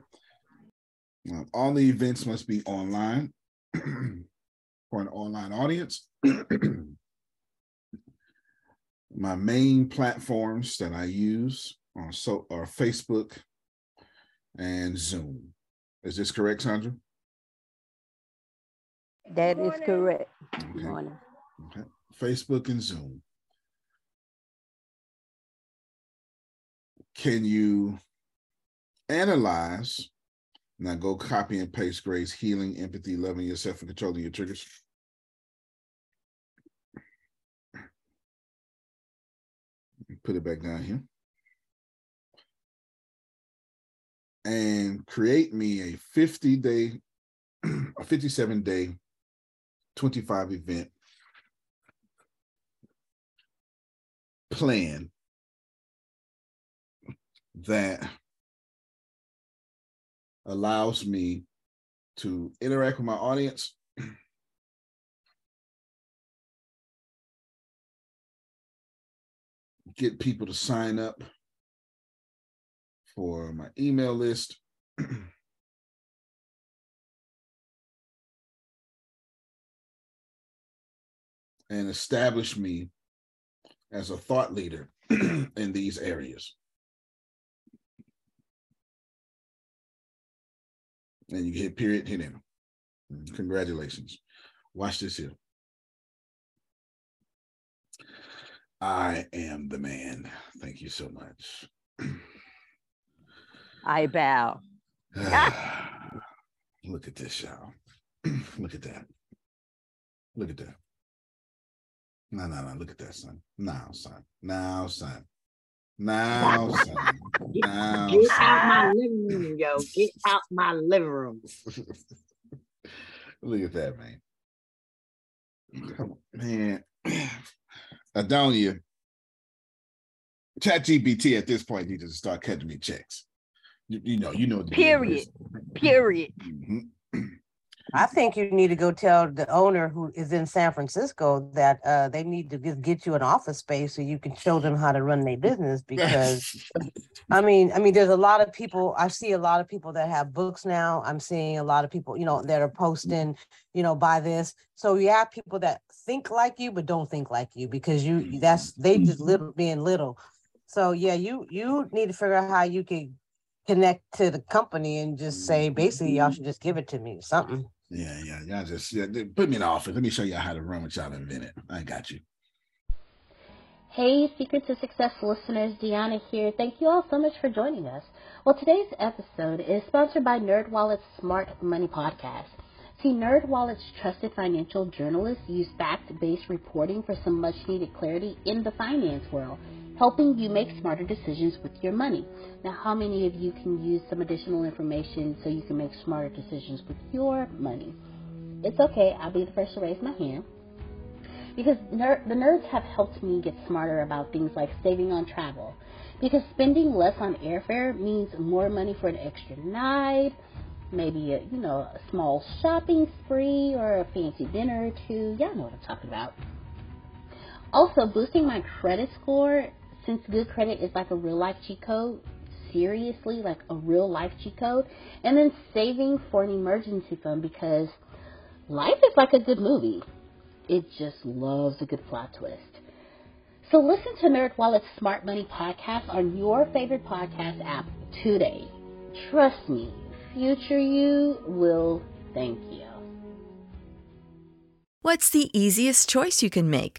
All the events must be online for an online audience. My main platforms that I use are so are Facebook and Zoom. Is this correct, Sandra? That is correct. Okay. okay. Facebook and Zoom. Can you analyze now go copy and paste grace, healing, empathy, loving yourself, and controlling your triggers. Put it back down here. And create me a 50 day, a 57 day, 25 event plan that allows me to interact with my audience. Get people to sign up for my email list. and establish me as a thought leader in these areas. and you hit period, hit enter. Mm, congratulations. Watch this here. I am the man. Thank you so much. I bow. Look at this, y'all. Look at that. Look at that. No, no, no. Look at that, son. Now, son. Now, son. Now, son. Now, Get son. out my living room, yo. Get out my living room. Look at that, man. Man, Adonia, Chat GPT at this point needs to start cutting me checks. You, you know, you know. Period. Period. Mm-hmm. I think you need to go tell the owner who is in San Francisco that uh, they need to just get you an office space so you can show them how to run their business. Because, I mean, I mean, there's a lot of people. I see a lot of people that have books now. I'm seeing a lot of people, you know, that are posting, you know, buy this. So you have people that think like you but don't think like you because you that's they just little being little. So yeah, you you need to figure out how you can connect to the company and just say basically y'all mm-hmm. should just give it to me something. Yeah, yeah, y'all just yeah, put me in the office. Let me show y'all how to run what y'all invented. I got you. Hey, Secret to Success listeners, Deanna here. Thank you all so much for joining us. Well, today's episode is sponsored by NerdWallet's Smart Money Podcast. See, NerdWallet's trusted financial journalists use fact-based reporting for some much-needed clarity in the finance world, helping you make smarter decisions with your money. Now, how many of you can use some additional information so you can make smarter decisions with your money? It's okay. I'll be the first to raise my hand because ner- the nerds have helped me get smarter about things like saving on travel. Because spending less on airfare means more money for an extra night, maybe a you know a small shopping spree or a fancy dinner or two. Y'all know what I'm talking about. Also, boosting my credit score since good credit is like a real life cheat code. Seriously, like a real life cheat code, and then saving for an emergency fund because life is like a good movie it just loves a good plot twist. So listen to NerdWallet's Smart Money podcast on your favorite podcast app today. Trust me, future you will thank you. What's the easiest choice you can make?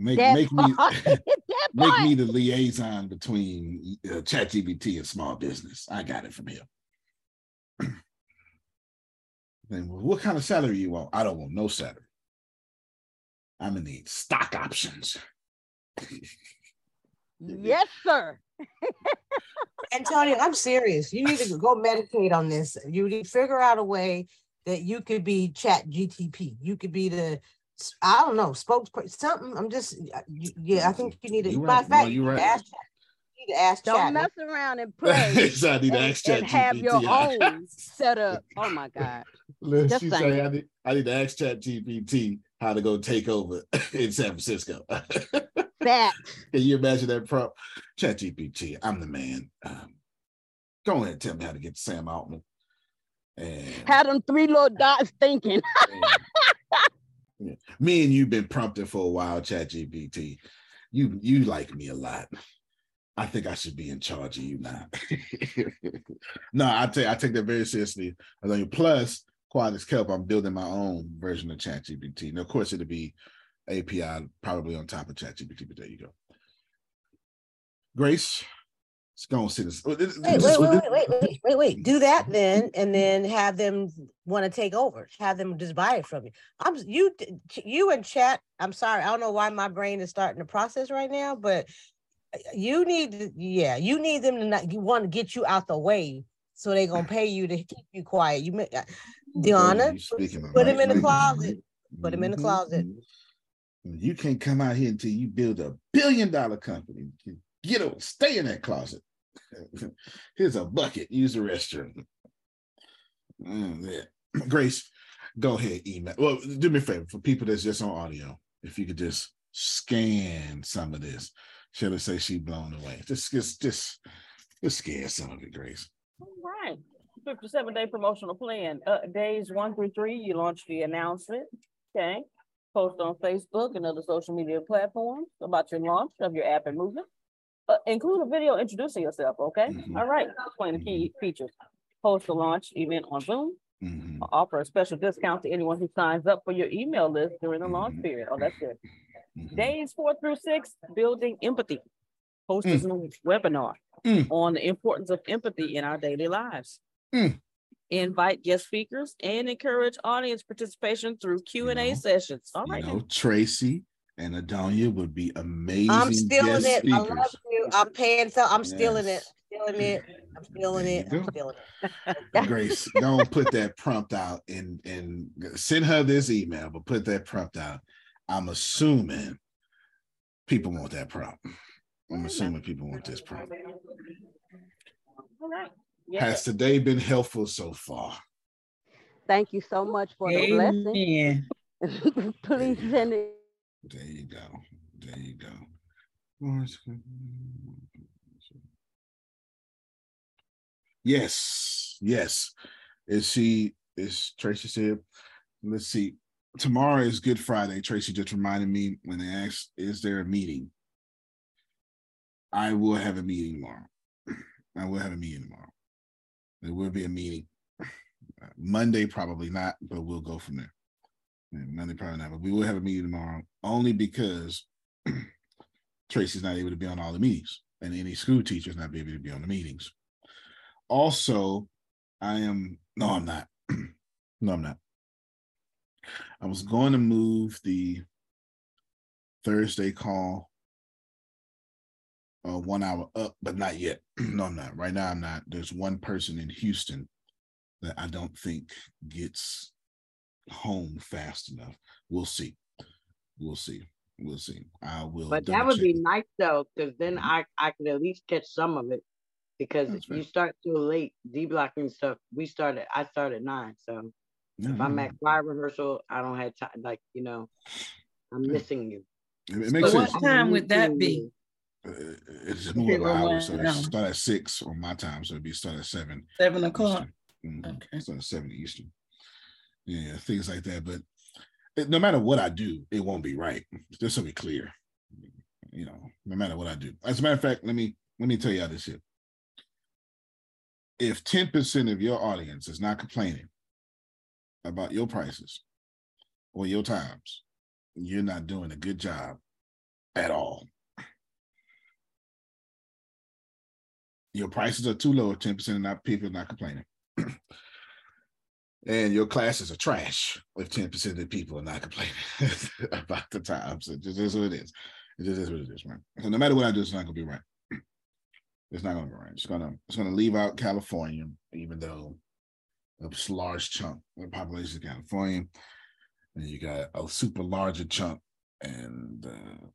Make make me make me the liaison between uh, ChatGPT and small business. I got it from him. then what kind of salary you want? I don't want no salary. I'm gonna need stock options. yes, sir. Antonio, I'm serious. You need to go meditate on this. You need to figure out a way that you could be chat GTP. You could be the I don't know, spokesperson, something. I'm just, yeah, I think you need to. You right. fact, no, you right. ask chat. You need to ask Don't chat. mess around and pray. so I need to ask chat. And have your own set up. Oh my God. Just she say, I need, I need to ask chat GPT how to go take over in San Francisco. that. Can you imagine that prompt? Chat GPT, I'm the man. Um, go ahead and tell me how to get to Sam Altman. And, Had them three little dots thinking. Me and you've been prompted for a while, Chat GPT. You you like me a lot. I think I should be in charge of you now. no, I take I take that very seriously. I plus Qualys Kelp, I'm building my own version of ChatGPT. Now, of course, it'll be API probably on top of ChatGPT, but there you go. Grace, go and see this. Wait, wait, wait, wait, wait, wait, wait, wait. Do that then, and then have them want to take over. Have them just buy it from you. I'm you, you and chat. I'm sorry, I don't know why my brain is starting to process right now, but uh, you need, to, yeah, you need them to not. You want to get you out the way, so they're gonna pay you to keep you quiet. You, uh, Deanna, put him in the closet. Put him in the closet. You can't come out here until you build a billion dollar company. Get over, stay in that closet. Here's a bucket. Use the restroom. Mm, yeah. Grace, go ahead, email. Well, do me a favor for people that's just on audio. If you could just scan some of this, shall I say she blown away? Just, just, just, just scan some of it, Grace. All right. 57 day promotional plan. Uh, days one through three, you launch the announcement. Okay. Post on Facebook and other social media platforms about your launch of your app and movement. Uh, include a video introducing yourself, okay? Mm-hmm. All right, explain the key mm-hmm. features. Host a launch event on Zoom. Mm-hmm. Offer a special discount to anyone who signs up for your email list during the launch mm-hmm. period. Oh, that's good. Mm-hmm. Days four through six, building empathy. Host a mm. Zoom webinar mm. on the importance of empathy in our daily lives. Mm. invite guest speakers, and encourage audience participation through Q and A sessions. All right, you know, Tracy and Adonia would be amazing. I'm stealing it. Speakers. I love you. I'm paying so I'm yes. stealing it. Stealing it. I'm stealing it. I'm stealing it. Grace, don't put that prompt out and and send her this email, but put that prompt out. I'm assuming people want that prompt. I'm assuming people want this prompt. All right. Yeah. Has today been helpful so far? Thank you so much for Amen. the blessing. Please send it. There you go. There you go. Yes, yes. Is she is Tracy here? let's see. Tomorrow is Good Friday. Tracy just reminded me when they asked, is there a meeting? I will have a meeting tomorrow. I will have a meeting tomorrow. There will be a meeting. Monday, probably not, but we'll go from there. Monday, probably not, but we will have a meeting tomorrow only because Tracy's not able to be on all the meetings and any school teacher's not able to be on the meetings. Also, I am, no, I'm not. no, I'm not. I was going to move the Thursday call uh, one hour up, but not yet. no, I'm not. Right now, I'm not. There's one person in Houston that I don't think gets home fast enough. We'll see. We'll see. We'll see. I will. But that would be nice though, because then mm-hmm. I I could at least catch some of it. Because if you start too late, D blocking stuff. We started. I started nine, so mm-hmm. if I'm at mm-hmm. choir rehearsal, I don't have time. Like you know, I'm missing you. It, it makes so sense. What time would that be? Uh, it's more hours, so no. start at six on my time, so it'd be start at seven. Seven o'clock. Mm-hmm. Okay. Start at seven Eastern. Yeah, things like that. But it, no matter what I do, it won't be right. Just to be clear, you know, no matter what I do. As a matter of fact, let me let me tell you how this is. If ten percent of your audience is not complaining about your prices or your times, you're not doing a good job at all. your prices are too low, 10% of not people are not complaining. and your classes are trash if 10% of the people are not complaining about the times. It just is what it is. It just is what it is, right? So no matter what I do, it's not gonna be right. It's not gonna be right. It's gonna it's gonna leave out California, even though a large chunk of the population is California. And you got a super larger chunk and uh,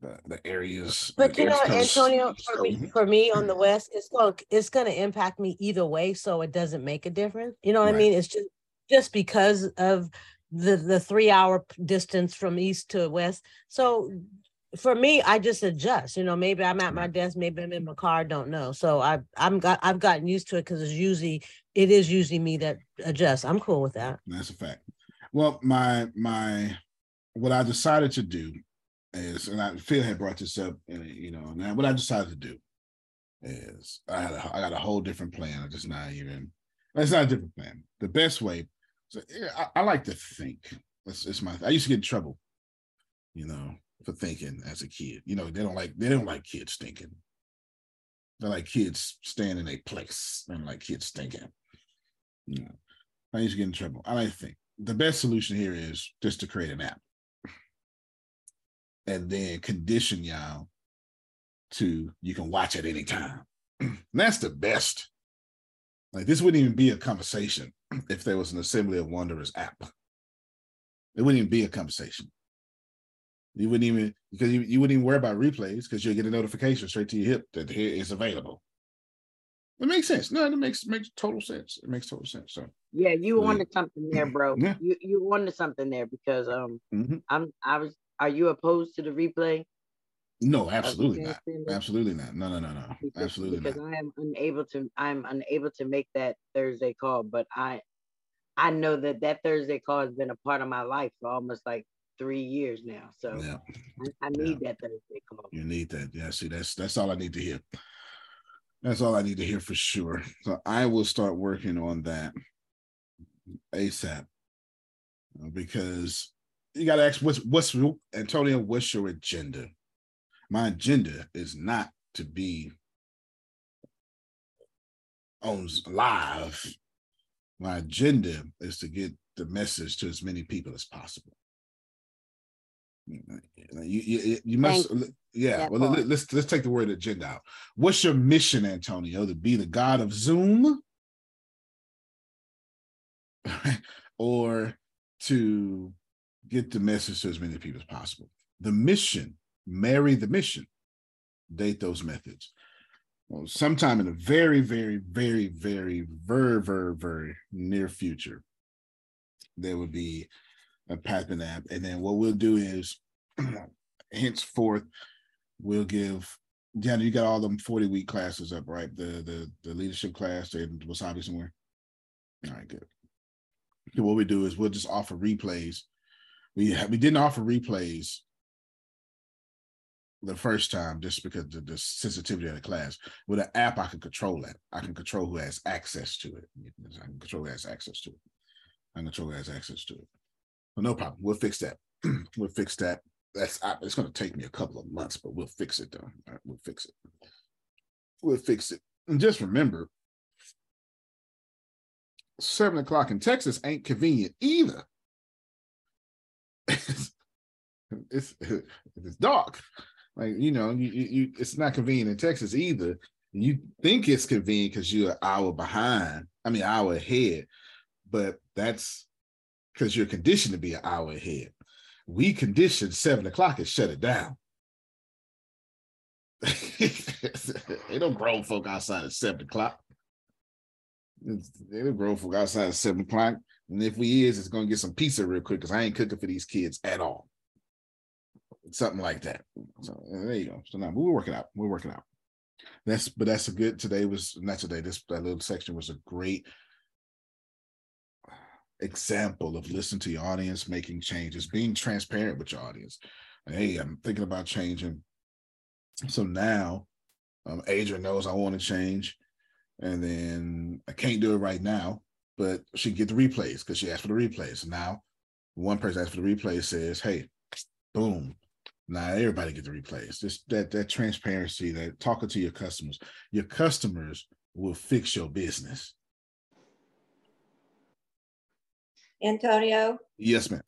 the, the areas. But you know, Antonio, for me, for me on the west, it's going it's going to impact me either way, so it doesn't make a difference. You know what right. I mean? It's just just because of the the three hour distance from east to west. So for me, I just adjust. You know, maybe I'm at my desk, maybe I'm in my car, don't know. So I I'm got I've gotten used to it because it's usually it is usually me that adjusts. I'm cool with that. That's a fact. Well, my my what I decided to do is, and I, Phil had brought this up, and you know, now what I decided to do is I had a, I got a whole different plan. I just not even. It's not a different plan. The best way. So I, I like to think. It's, it's my. I used to get in trouble, you know, for thinking as a kid. You know, they don't like they don't like kids thinking. They like kids staying in a place. They like kids thinking. You know, I used to get in trouble. I like to think the best solution here is just to create an app and then condition y'all to you can watch at any time. that's the best. Like this wouldn't even be a conversation if there was an Assembly of Wanderers app. It wouldn't even be a conversation. You wouldn't even because you, you wouldn't even worry about replays because you'll get a notification straight to your hip that here is available. It makes sense. No, it makes makes total sense. It makes total sense. So yeah, you wanted something there, bro. Yeah. You you wanted something there because um mm-hmm. I'm I was are you opposed to the replay? No, absolutely not. Absolutely not. No, no, no, no. Because, absolutely because not. Because I am unable to. I'm unable to make that Thursday call, but I, I know that that Thursday call has been a part of my life for almost like three years now. So yeah. I, I need yeah. that Thursday call. You need that. Yeah. See, that's that's all I need to hear. That's all I need to hear for sure. So I will start working on that ASAP uh, because you got to ask what's what's Antonio, what's your agenda? My agenda is not to be on live, my agenda is to get the message to as many people as possible. Mm, you, you, you must, Thanks. yeah. Well, let, let's let's take the word agenda out. What's your mission, Antonio? To be the god of Zoom, or to get the message to as many people as possible? The mission, marry the mission, date those methods. Well, sometime in the very, very, very, very, very, very, very near future, there would be a Pathman app. And then what we'll do is henceforth, we'll give Deanna, you got all them 40 week classes up, right? The the the leadership class in Wasabi somewhere. All right, good. What we do is we'll just offer replays. We we didn't offer replays the first time just because the, the sensitivity of the class. With an app, I can control that. I can control who has access to it. I can control who has access to it. I can control who has access to it. But no problem. We'll fix that. we'll fix that. That's it's going to take me a couple of months, but we'll fix it though. Right, we'll fix it. We'll fix it. And just remember, seven o'clock in Texas ain't convenient either. it's, it's, it's dark. Like you know, you, you it's not convenient in Texas either. You think it's convenient because you're an hour behind. I mean, hour ahead, but that's because you're conditioned to be an hour ahead. We conditioned seven o'clock and shut it down. Ain't no grown folk outside at seven o'clock. Ain't no grown folk outside at seven o'clock. And if we is, it's gonna get some pizza real quick because I ain't cooking for these kids at all. Something like that. So there you go. So now we're working out. We're working out. That's but that's a good today was not today. This that little section was a great example of listening to your audience, making changes, being transparent with your audience. Hey, I'm thinking about changing. So now um, Adrian knows I want to change. And then I can't do it right now, but she get the replays because she asked for the replays. Now one person asked for the replay says, hey, boom. Now everybody get the replays. Just that that transparency, that talking to your customers. Your customers will fix your business. Antonio? Yes, ma'am.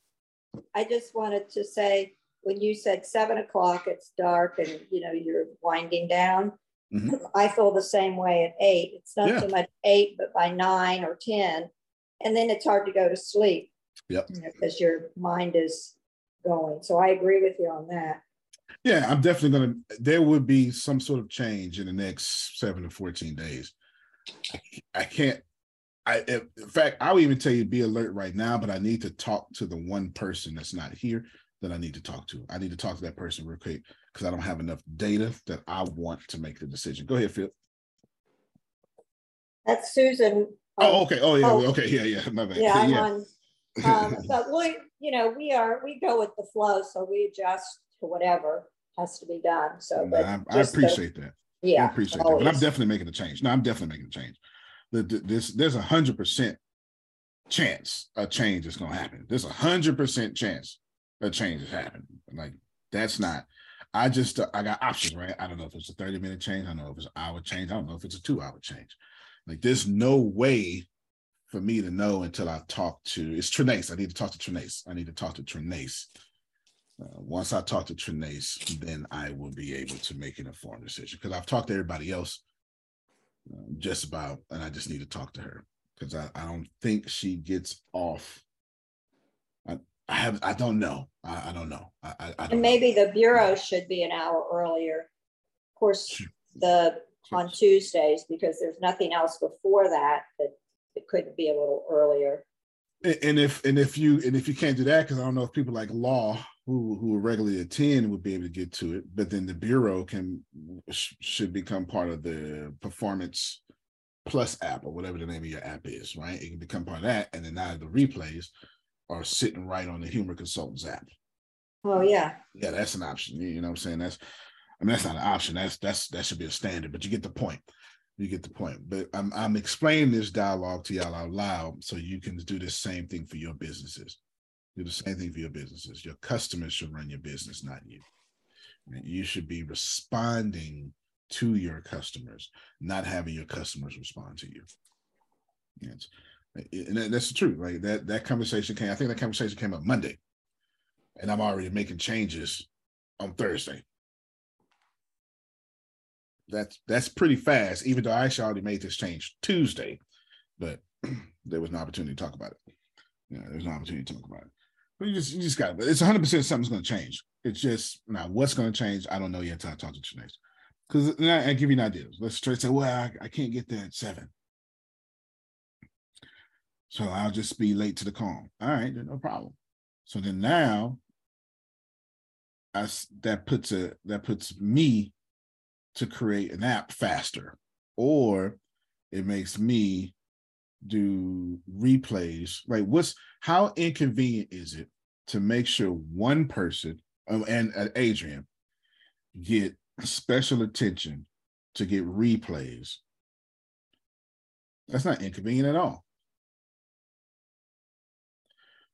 I just wanted to say when you said seven o'clock, it's dark and you know you're winding down. Mm-hmm. I feel the same way at eight. It's not yeah. so much eight, but by nine or ten, and then it's hard to go to sleep. Yep. Because you know, your mind is going. So I agree with you on that. Yeah, I'm definitely gonna. There would be some sort of change in the next seven to fourteen days. I, I can't I, in fact, I would even tell you be alert right now, but I need to talk to the one person that's not here that I need to talk to. I need to talk to that person real quick because I don't have enough data that I want to make the decision. Go ahead, Phil. That's Susan. Oh, okay. Oh, yeah. Oh, okay. Yeah, yeah. My bad. Yeah, I'm yeah. on. Um, but you know, we are we go with the flow, so we adjust to whatever has to be done. So, no, I, I, appreciate the, that. Yeah, I appreciate always. that. But I'm definitely making a change. No, I'm definitely making a change The this there's a hundred percent chance a change is going to happen. There's a hundred percent chance a change is happening. Like that's not. I just I got options, right? I don't know if it's a 30 minute change. I don't know if it's an hour change. I don't know if it's a two hour change. Like there's no way for me to know until I talk to it's Trinace. I need to talk to Trinace. I need to talk to Trinace. Uh, once I talk to Trinace, then I will be able to make an informed decision because I've talked to everybody else just about, and I just need to talk to her because I, I don't think she gets off. I, I have I don't know. I, I don't know. I, I don't and maybe know. the bureau should be an hour earlier. Of course, the on Tuesdays because there's nothing else before that that it could be a little earlier. And if and if you and if you can't do that because I don't know if people like law who who regularly attend would be able to get to it, but then the bureau can sh- should become part of the performance plus app or whatever the name of your app is, right? It can become part of that, and then now the replays are sitting right on the Humor Consultants app. Oh yeah, yeah, that's an option. You know what I'm saying? That's I mean that's not an option. That's that's that should be a standard, but you get the point. You get the point. But I'm I'm explaining this dialogue to y'all out loud so you can do the same thing for your businesses. Do the same thing for your businesses. Your customers should run your business, not you. You should be responding to your customers, not having your customers respond to you. Yes. And that's the truth, right? That that conversation came, I think that conversation came up Monday. And I'm already making changes on Thursday. That's that's pretty fast, even though I actually already made this change Tuesday, but there was an opportunity to talk about it. Yeah, there's an opportunity to talk about it. But you just you just got it it's 100 percent something's going to change. It's just now what's going to change. I don't know yet until I talk to you next. Because I, I give you an idea. Let's to say, well, I, I can't get there at seven. So I'll just be late to the call. All right, no problem. So then now I, that puts a that puts me to create an app faster, or it makes me do replays. Right? What's how inconvenient is it to make sure one person um, and Adrian get special attention to get replays? That's not inconvenient at all.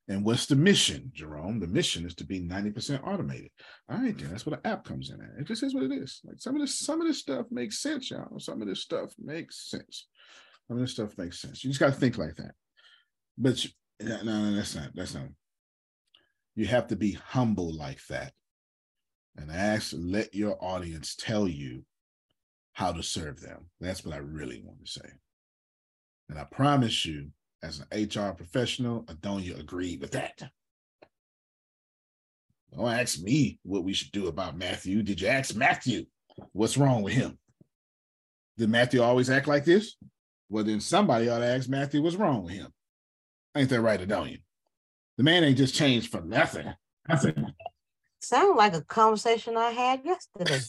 And what's the mission, Jerome? The mission is to be 90% automated. All right, then that's what the app comes in at. It just is what it is. Like some of this, some of this stuff makes sense, y'all. Some of this stuff makes sense. Some of this stuff makes sense. You just got to think like that. But you, no, no, that's not. That's not. You have to be humble like that, and ask. Let your audience tell you how to serve them. That's what I really want to say. And I promise you, as an HR professional, Adonia agreed with that. Don't ask me what we should do about Matthew. Did you ask Matthew what's wrong with him? Did Matthew always act like this? Well, then somebody ought to ask Matthew what's wrong with him. Ain't that right, Adonia? The man ain't just changed for nothing. Nothing. Sound like a conversation I had yesterday.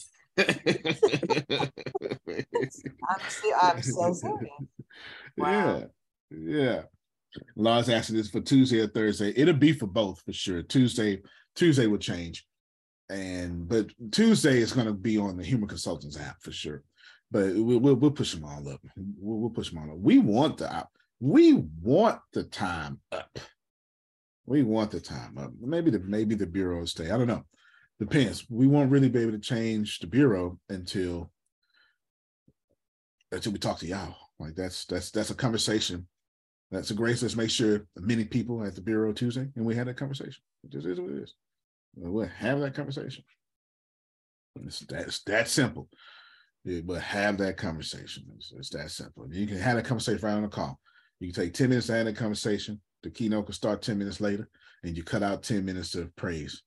I'm, I'm so sorry. Wow. Yeah. Yeah. Lars asking this for Tuesday or Thursday. It'll be for both for sure. Tuesday, Tuesday will change. And but Tuesday is going to be on the Human Consultants app for sure. But we'll we'll, we'll push them all up. We'll, we'll push them all up. We want the app. We want the time up. We want the time up. Maybe the maybe the bureau will stay. I don't know. Depends. We won't really be able to change the bureau until until we talk to y'all. Like that's that's that's a conversation that's a grace. Let's make sure many people at the Bureau Tuesday, and we had that conversation. It just is what it is. We'll have that conversation. It's that, it's that simple. Yeah, but have that conversation. It's, it's that simple. You can have that conversation right on the call. You can take 10 minutes to have that conversation. The keynote can start 10 minutes later, and you cut out 10 minutes of praise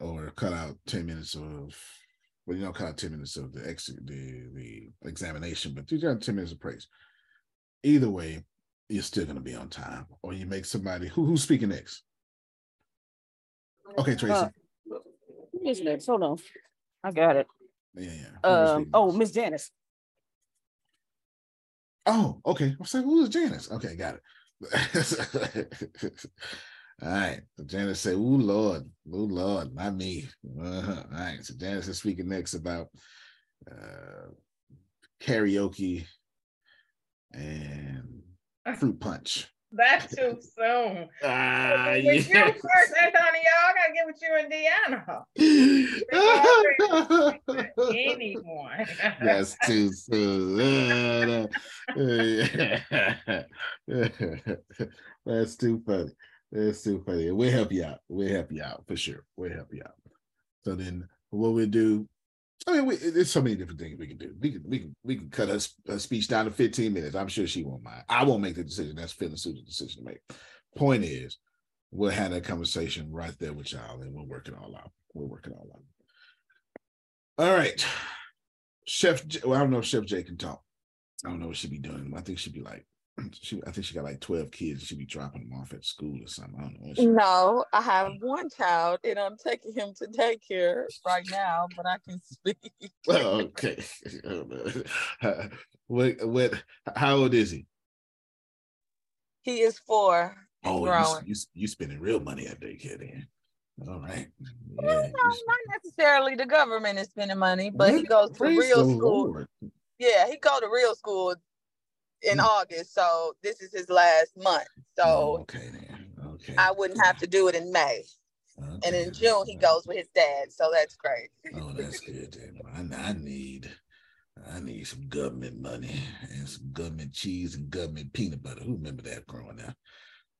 or cut out 10 minutes of well, you don't cut out 10 minutes of the ex the, the examination, but you got 10 minutes of praise. Either way, you're still going to be on time, or you make somebody who who's speaking next. Okay, Tracy. Uh, who's next? Hold on, I got it. Yeah, yeah. Um, oh, Miss Janice. Oh, okay. I'm saying, who is Janice? Okay, got it. All right. So Janice said, "Ooh, Lord, ooh, Lord, not me." Uh-huh. All right. So Janice is speaking next about uh, karaoke and fruit punch. That's too soon. Ah, with yeah. you first, Antonio. I gotta get with you and Deanna. Anyone. That's too soon. That's too funny. That's too funny. We'll help you out. We'll help you out for sure. We'll help you out. So then what we do I mean, we, there's so many different things we can do. We can we can we can cut her, her, speech down to 15 minutes. I'm sure she won't mind. I won't make the decision. That's and Susan's decision to make. Point is, we'll have that conversation right there with y'all, and we'll work it all out. We'll work it all out. All right, Chef. J, well, I don't know if Chef Jay can talk. I don't know what she'd be doing. I think she'd be like she I think she got like 12 kids. She'd be dropping them off at school or something. I don't know. No, I have mm. one child and I'm taking him to daycare right now, but I can speak. well, okay. Oh, what what how old is he? He is four. Oh, you, you, you spending real money at daycare then. All right. Yeah. No, not necessarily the government is spending money, but he goes to real school. Lord. Yeah, he go to real school in mm. August, so this is his last month. So oh, okay then. Okay. I wouldn't have to do it in May. Okay. And in June he goes with his dad, so that's great. oh, that's good. Then. I, I need, I need some government money and some government cheese and government peanut butter. Who remember that growing up?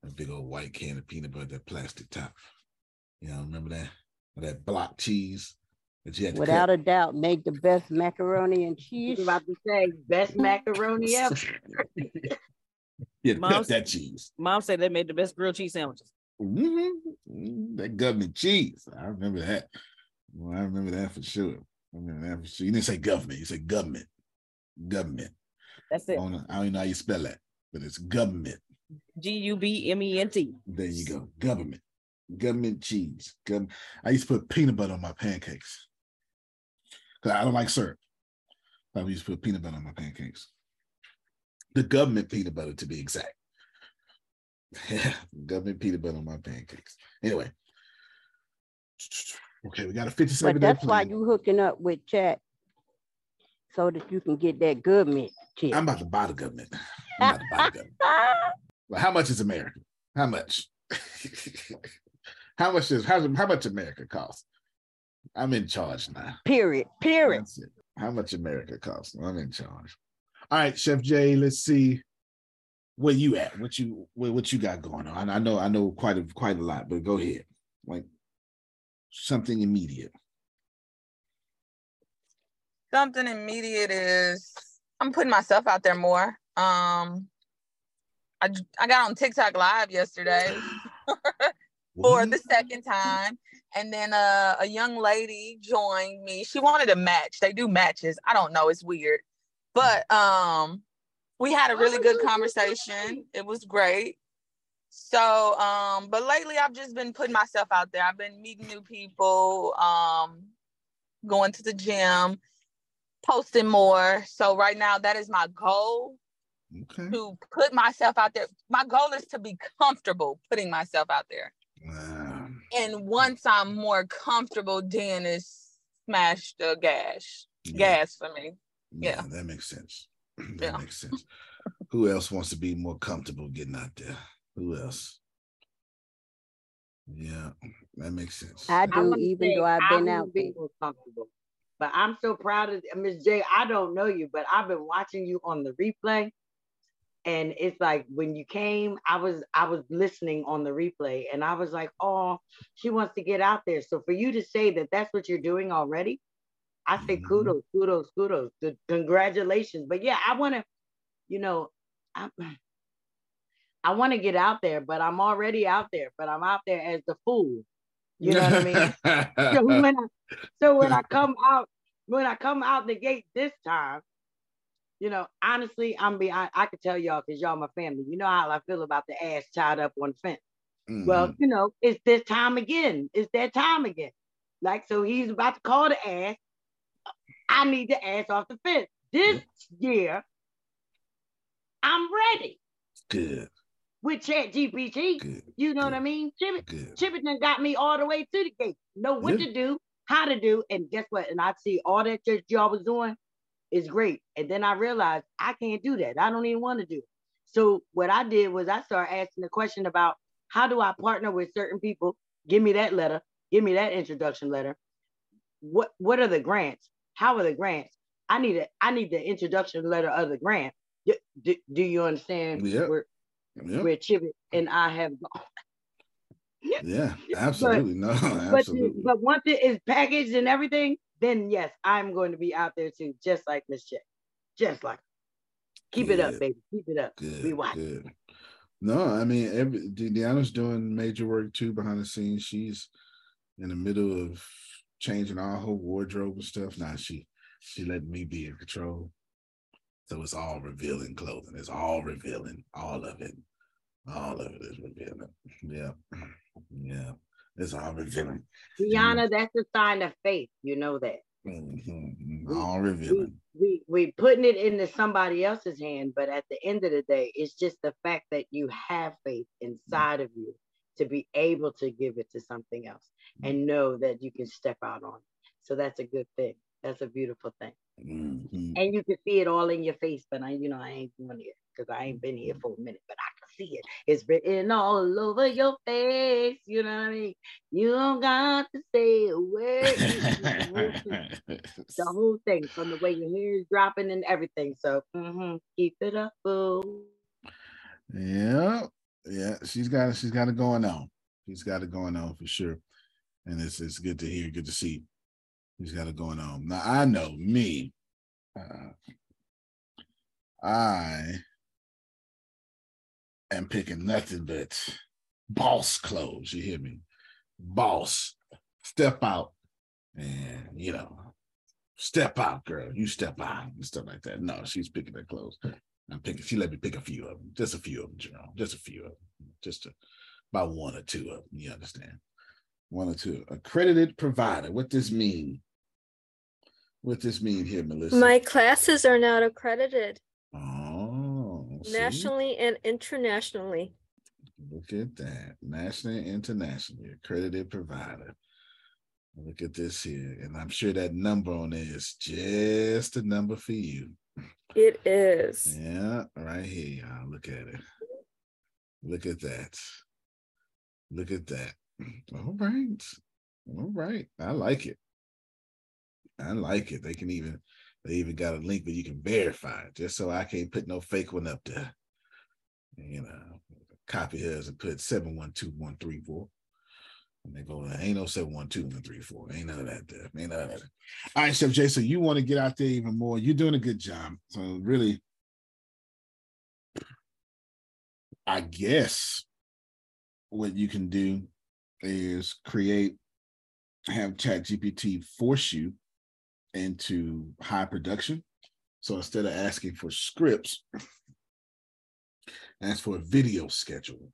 A big old white can of peanut butter, that plastic top. You know, remember that? That block cheese that you had Without a doubt, make the best macaroni and cheese. I'm about to say best macaroni ever. yeah, Mom, that cheese. Mom said they made the best grilled cheese sandwiches. Mm-hmm. That government cheese. I remember that. Well, I remember that for sure. I remember that for sure. You didn't say government, you said government. Government. That's it. I don't, know, I don't know how you spell that, but it's government. G U B M E N T. There you go. Government. Government cheese. Gov- I used to put peanut butter on my pancakes. Cause I don't like syrup. I used to put peanut butter on my pancakes. The government peanut butter to be exact. Yeah, government peanut butter on my pancakes. Anyway. Okay, we got a 57 But that's why you hooking up with chat so that you can get that government check. I'm about to buy the government. I'm about to buy the government. Well, how much is America? How much? how much is how, how much America cost? I'm in charge now. Period. Period. That's it. How much America costs? I'm in charge. All right, Chef Jay, let's see where you at. What you what, what you got going on? I know I know quite a quite a lot, but go ahead. Like something immediate. Something immediate is I'm putting myself out there more. Um, I I got on TikTok live yesterday for the second time, and then uh, a young lady joined me. She wanted a match. They do matches. I don't know. It's weird, but um, we had a really good conversation. It was great. So, um, but lately I've just been putting myself out there. I've been meeting new people, um, going to the gym, posting more. So right now that is my goal okay. to put myself out there. My goal is to be comfortable putting myself out there. Wow. And once I'm more comfortable, then it's smash the gas. Yeah. Gas for me. Yeah, Yeah. that makes sense. That Yeah. makes sense. Who else wants to be more comfortable getting out there? Who else? Yeah, that makes sense. I I do, wanna even say though I've been out be more comfortable. But I'm so proud of Miss J. I don't know you, but I've been watching you on the replay. And it's like when you came, I was I was listening on the replay and I was like, oh, she wants to get out there. So for you to say that that's what you're doing already, I say mm-hmm. kudos, kudos, kudos. Good- Congratulations. But yeah, I want to, you know, I, I want to get out there, but I'm already out there, but I'm out there as the fool. You know what I mean? so when I, so when I come out, when I come out the gate this time, you know, honestly, I'm be I, I could tell y'all because y'all my family. You know how I feel about the ass tied up on the fence. Well, Mhm. you know, it's this time again. It's that time again. Like, so he's about to call the ass. I need the ass off the fence. This year, I'm ready good. with Chat GPT. Good. You know what I mean? Chip, Good. Done got me all the way to the gate. Know what Yeah. to do, how to do, and guess what? And I see all that that y'all was doing is great. And then I realized I can't do that. I don't even want to do it. So what I did was I started asking the question about how do I partner with certain people? Give me that letter. Give me that introduction letter. What what are the grants? How are the grants? I need a I need the introduction letter of the grant. Do, do, do you understand Yeah. where Yeah. where Chip and I have gone? Yeah, absolutely. no, But, absolutely. but once it is packaged and everything, then yes, I'm going to be out there too, just like Miss J. Just like. Keep it up, baby. Keep it up. Good. We watch. Good. No, I mean, every De- Deanna's doing major work too behind the scenes. She's in the middle of changing all her wardrobe and stuff. Now she she let me be in control. So it's all revealing clothing. It's all revealing. All of it. All of it is revealing. Yeah. Yeah. It's all revealing. Deanna, that's a sign of faith. You know that. Mhm. All revealing. We we putting it into somebody else's hand, but at the end of the day, it's just the fact that you have faith inside of you to be able to give it to something else and know that you can step out on it. So that's a good thing. That's a beautiful thing. Mhm. And you can see it all in your face, but I, you know, I ain't doing it because I ain't been here for a minute, but I see it. It's written all over your face. You know what I mean? You don't got to say a word. the whole thing from the way your hair is dropping and everything. So mm-hmm, keep it up, boo. Yeah, yeah. She's got it. She's got it going on. She's got it going on for sure. And it's it's good to hear, good to see. He's got it going on. Now I know me. Uh, I am picking nothing but boss clothes. You hear me? Boss. Step out and, you know, step out, girl. You step out and stuff like that. No, she's picking her clothes. I'm picking, she let me pick a few of them, just a few of them, Jerome, just a few of them, just a, about one or two of them. You understand? One or two. Accredited provider. What this mean? What this mean here, Melissa? My classes are not accredited. Oh, nationally and internationally. Look at that. Nationally and internationally accredited provider. Look at this here. And I'm sure that number on there is just a number for you. It is. Yeah, right here, y'all. Look at it. Look at that. Look at that. All right. All right. I like it. I like it. They can even they even got a link where you can verify it, just so I can't put no fake one up there. You know, copy hers and put 712134. And they go, ain't no 712134. Ain't none of that there. Ain't none of that. All right, Chef Jay. So you want to get out there even more. You're doing a good job. So really, I guess what you can do is create, have Chat GPT force you into high production. So instead of asking for scripts, ask for a video schedule.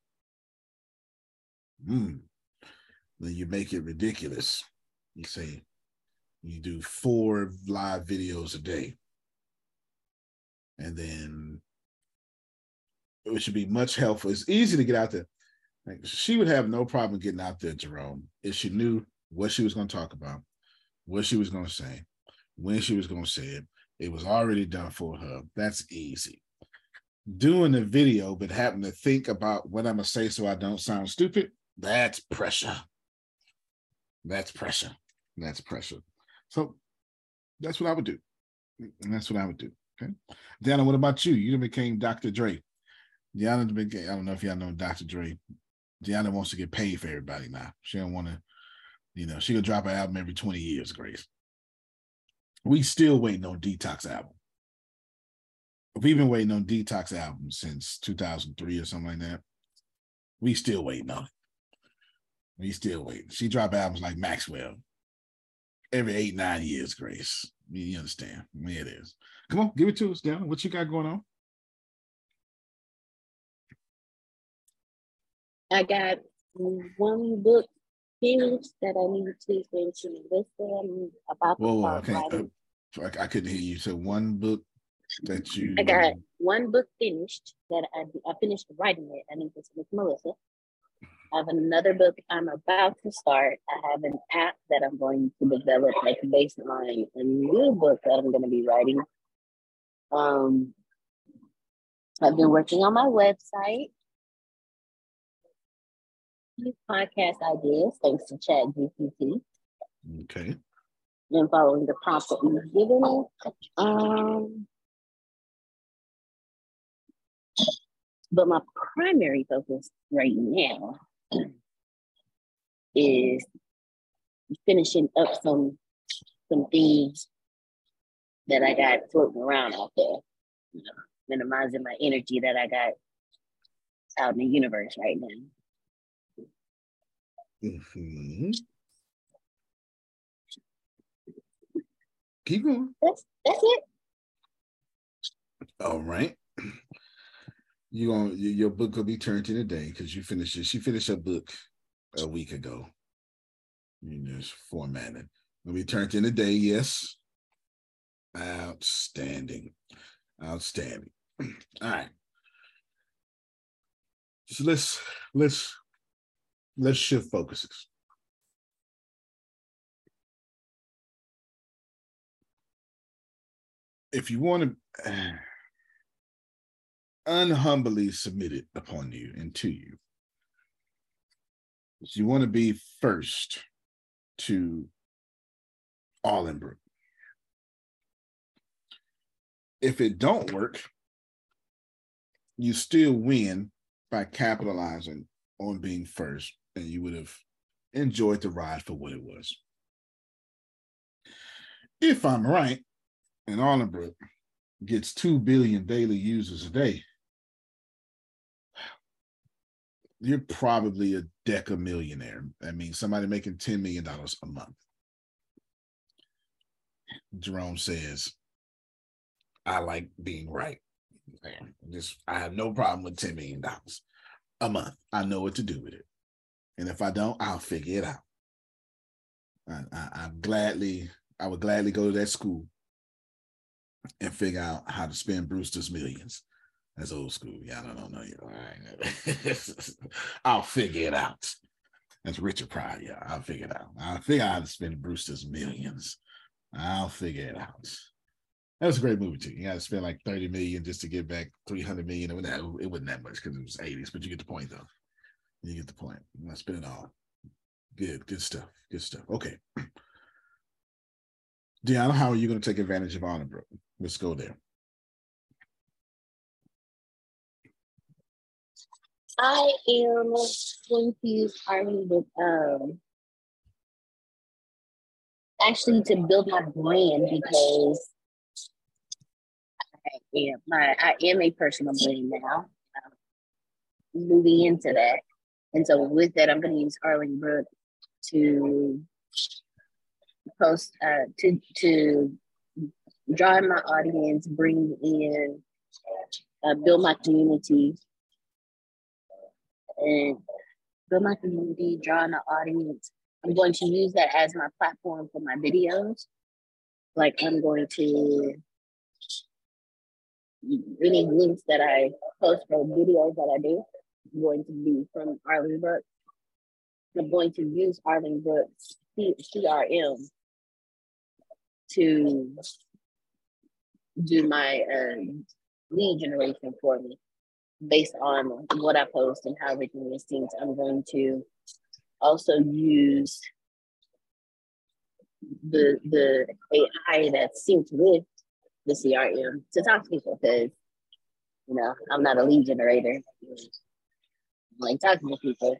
Hmm. Then you make it ridiculous. You say you do four live videos a day. And then it should be much helpful. It's easy to get out there. Like she would have no problem getting out there, Jerome, if she knew what she was going to talk about, what she was going to say, when she was going to say it. It was already done for her. That's easy. Doing the video, but having to think about what I'm going to say so I don't sound stupid, that's pressure. That's pressure. That's pressure. So that's what I would do. And that's what I would do. Okay. Deanna, what about you? You became Dr. Dre. Deanna became, I don't know if y'all know Dr. Dre. Deanna wants to get paid for everybody now. She don't want to, you know, she could drop an album every 20 years, Grace we still waiting on Detox album. We've been waiting on Detox album since 2003 or something like that. We still waiting on it. We still waiting. She drop albums like Maxwell every eight, nine years, Grace. You understand? Yeah, it is. Come on, give it to us, down. What you got going on? I got one book things that I need to mention with them about Whoa, okay. I, I couldn't hear you. So one book that you I got one book finished that I, I finished writing it. I need to with Melissa. I have another book I'm about to start. I have an app that I'm going to develop like based on a new book that I'm going to be writing. Um, I've been working on my website podcast ideas thanks to Chat GPT. Okay. And following the prompts that we've given. Um, but my primary focus right now is finishing up some some things that I got floating around out there. You know, minimizing my energy that I got out in the universe right now. Mm-hmm. Keep going. That's, that's it. All right. You going your book will be turned in a day because you finished it. She finished her book a week ago. You just formatted. Will be turned in a day, yes. Outstanding. Outstanding. All right. So let's let's let's shift focuses. If you want to, unhumbly submitted upon you and to you. You want to be first to Arlingbrook. If it don't work, you still win by capitalizing on being first, and you would have enjoyed the ride for what it was. If I'm right, and Arlingbrook gets 2 billion daily users a day, you're probably a deca millionaire. I mean, somebody making $10 million a month. Jerome says, I like being right. Just I have no problem with $10 million a month. I know what to do with it. And if I don't, I'll figure it out. I, I, I gladly, I would gladly go to that school and figure out how to spend Brewster's millions. That's old school. Yeah, I don't know. You I'll figure it out. That's Richard Pryor. Yeah, I'll figure it out. I'll figure out how to spend Brewster's millions. I'll figure it out. That was a great movie too. You got to spend like 30 million just to get back 300 million. It wasn't, it wasn't that much because it was 80s, but you get the point though. You get the point. Spend it all. Good, good stuff. Good stuff. Okay. Deanna, how are you going to take advantage of Arlingbrook? Let's go there. I am going to use Arlingbrook um, actually to build my brand because I am my I am a personal brand now. Um, moving into that, and so with that, I'm going to use Arlingbrook to post uh, to to draw my audience, bring in, uh, build my community, and build my community, draw an audience. I'm going to use that as my platform for my videos. Like I'm going to any links that I post for videos that I do, going to be from Arlingbrook. I'm going to use Arlingbrook's CRM to do my um, lead generation for me based on what I post and how everything is synced. I'm going to also use the the AI that's synced with the CRM to talk to people because you know I'm not a lead generator. Like talking to people.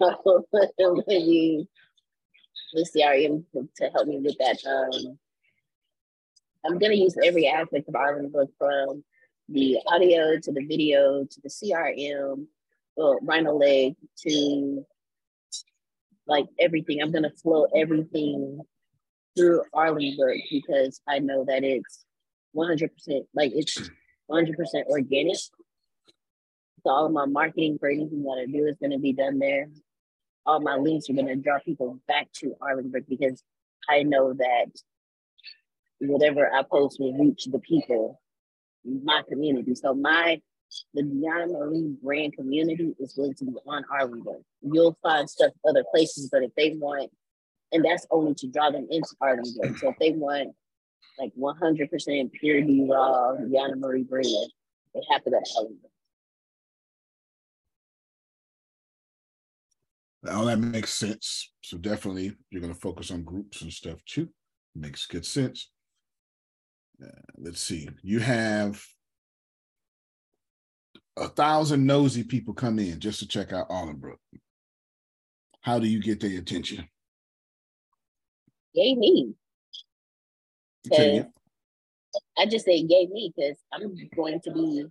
so I'm going to use the CRM to, help me with that. Um, I'm going to use every aspect of Arlingbrook from the audio to the video to the CRM, well, Rhino Leg to like everything. I'm going to flow everything through Arlingbrook because I know that it's 100% like it's 100% organic. So all of my marketing for anything that I do is going to be done there. All my links are going to draw people back to Arlingbrook because I know that whatever I post will reach the people, in my community. So my the Deanna Marie brand community is going to be on Arlingbrook. You'll find stuff other places, but if they want, and that's only to draw them into Arlingbrook. So if they want like 100% purity raw Deanna Marie brand, they have to go to Arlingbrook. All that makes sense. So definitely you're going to focus on groups and stuff too. Makes good sense. Uh, let's see. You have a thousand nosy people come in just to check out Arlingbrook. How do you get their attention? Yay me. I just say yay me because I'm going to be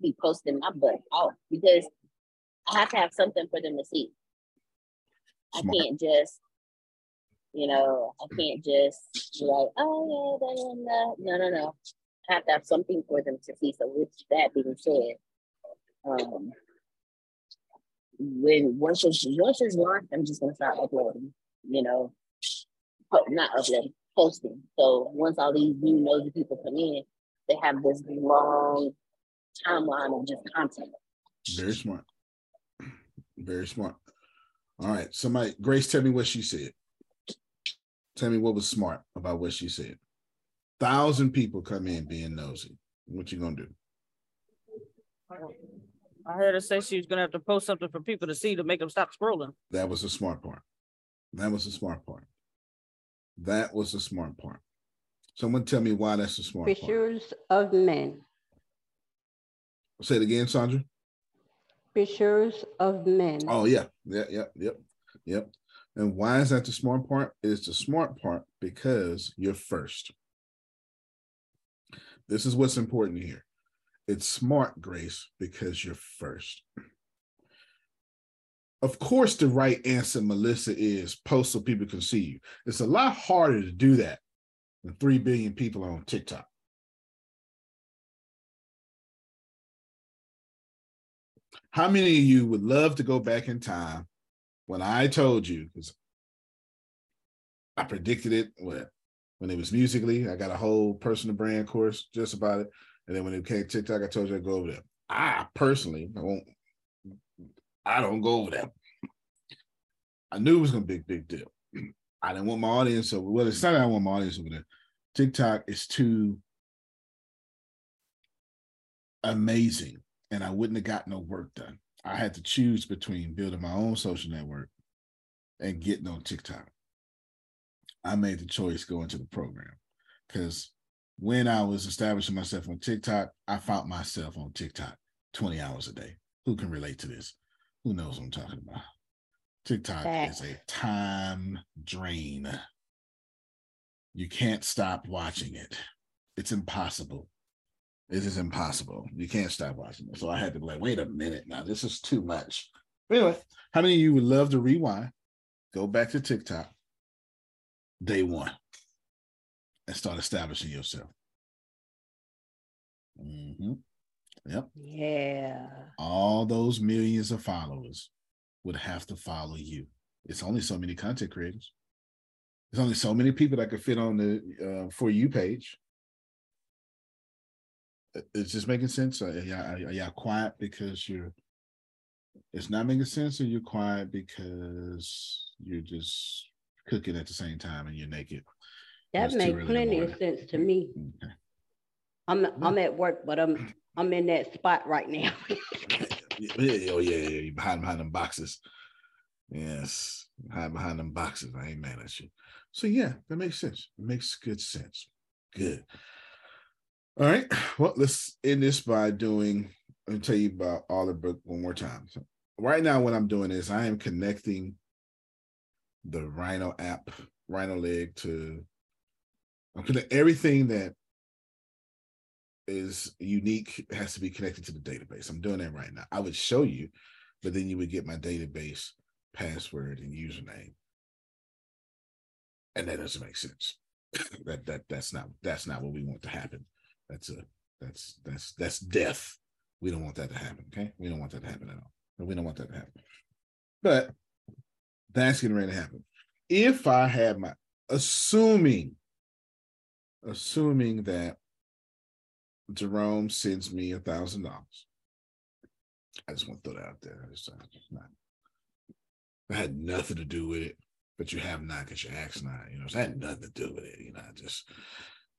be posting my butt off because I have to have something for them to see. I can't just, you know, I can't just be like, oh yeah, da. no, no, no. I have to have something for them to see. So with that being said, um, when once it's once it's launched, I'm just gonna start uploading. You know, not uploading, posting. So once all these new nosy people come in, they have this long timeline of just content. Very smart. Very smart. All right. Somebody, Grace, tell me what she said. Tell me what was smart about what she said. Thousand people come in being nosy. What you gonna do? I heard her say she was gonna have to post something for people to see to make them stop scrolling. That was the smart part. That was the smart part. That was the smart part. Someone tell me why that's the smart Pictures part. of men. Say it again, Sandra. Pictures of men. Oh yeah, yeah, yeah, yep, yep. And why is that the smart part? It's the smart part because you're first. This is what's important here. It's smart, Grace, because you're first. Of course, the right answer, Melissa, is post so people can see you. It's a lot harder to do that than 3 billion people on TikTok. How many of you would love to go back in time when I told you, because I predicted it when, when it was Musical.ly, I got a whole personal brand course just about it. And then when it came to TikTok, I told you I'd go over there. I personally, I won't, I don't go over there. I knew it was gonna be a big deal. I didn't want my audience over. Well, it's not that I want my audience over there. TikTok is too amazing, and I wouldn't have got no work done. I had to choose between building my own social network and getting on TikTok. I made the choice going to the program because when I was establishing myself on TikTok, I found myself on TikTok 20 hours a day. Who can relate to this? Who knows what I'm talking about? TikTok is a time drain. You can't stop watching it. It's impossible. It is impossible. You can't stop watching it. So I had to be like, wait a minute now. This is too much. Anyway, how many of you would love to rewind, go back to TikTok day one, and start establishing yourself? Mm-hmm. Yep. Yeah. All those millions of followers would have to follow you. It's only so many content creators. There's only so many people that could fit on the uh, for you page. It's just making sense. Are y'all, are y'all quiet because you're? It's not making sense, or you're quiet because you're just cooking at the same time and you're naked. That makes plenty of sense to me. Okay. I'm I'm at work, but I'm I'm in that spot right now. yeah, oh yeah, yeah, behind behind them boxes. Yes, hide behind them boxes. I ain't mad at you. So yeah, that makes sense. It makes good sense. Good. All right. Well, let's end this by doing. Let me tell you about all the book one more time. So right now, what I'm doing is I am connecting the Rhino app, Rhino Leg to. I'm connecting everything that is unique has to be connected to the database. I'm doing that right now. I would show you, but then you would get my database password and username. And that doesn't make sense. that that that's not that's not what we want to happen. That's a that's that's that's death. We don't want that to happen. Okay. We don't want that to happen at all. We don't want that to happen. But that's getting ready to happen. If I had my assuming, assuming that Jerome sends me a thousand dollars. I just want to throw that out there. It's, not, I had nothing to do with it, but you have not because you asked not. You know, it had nothing to do with it. You know, I just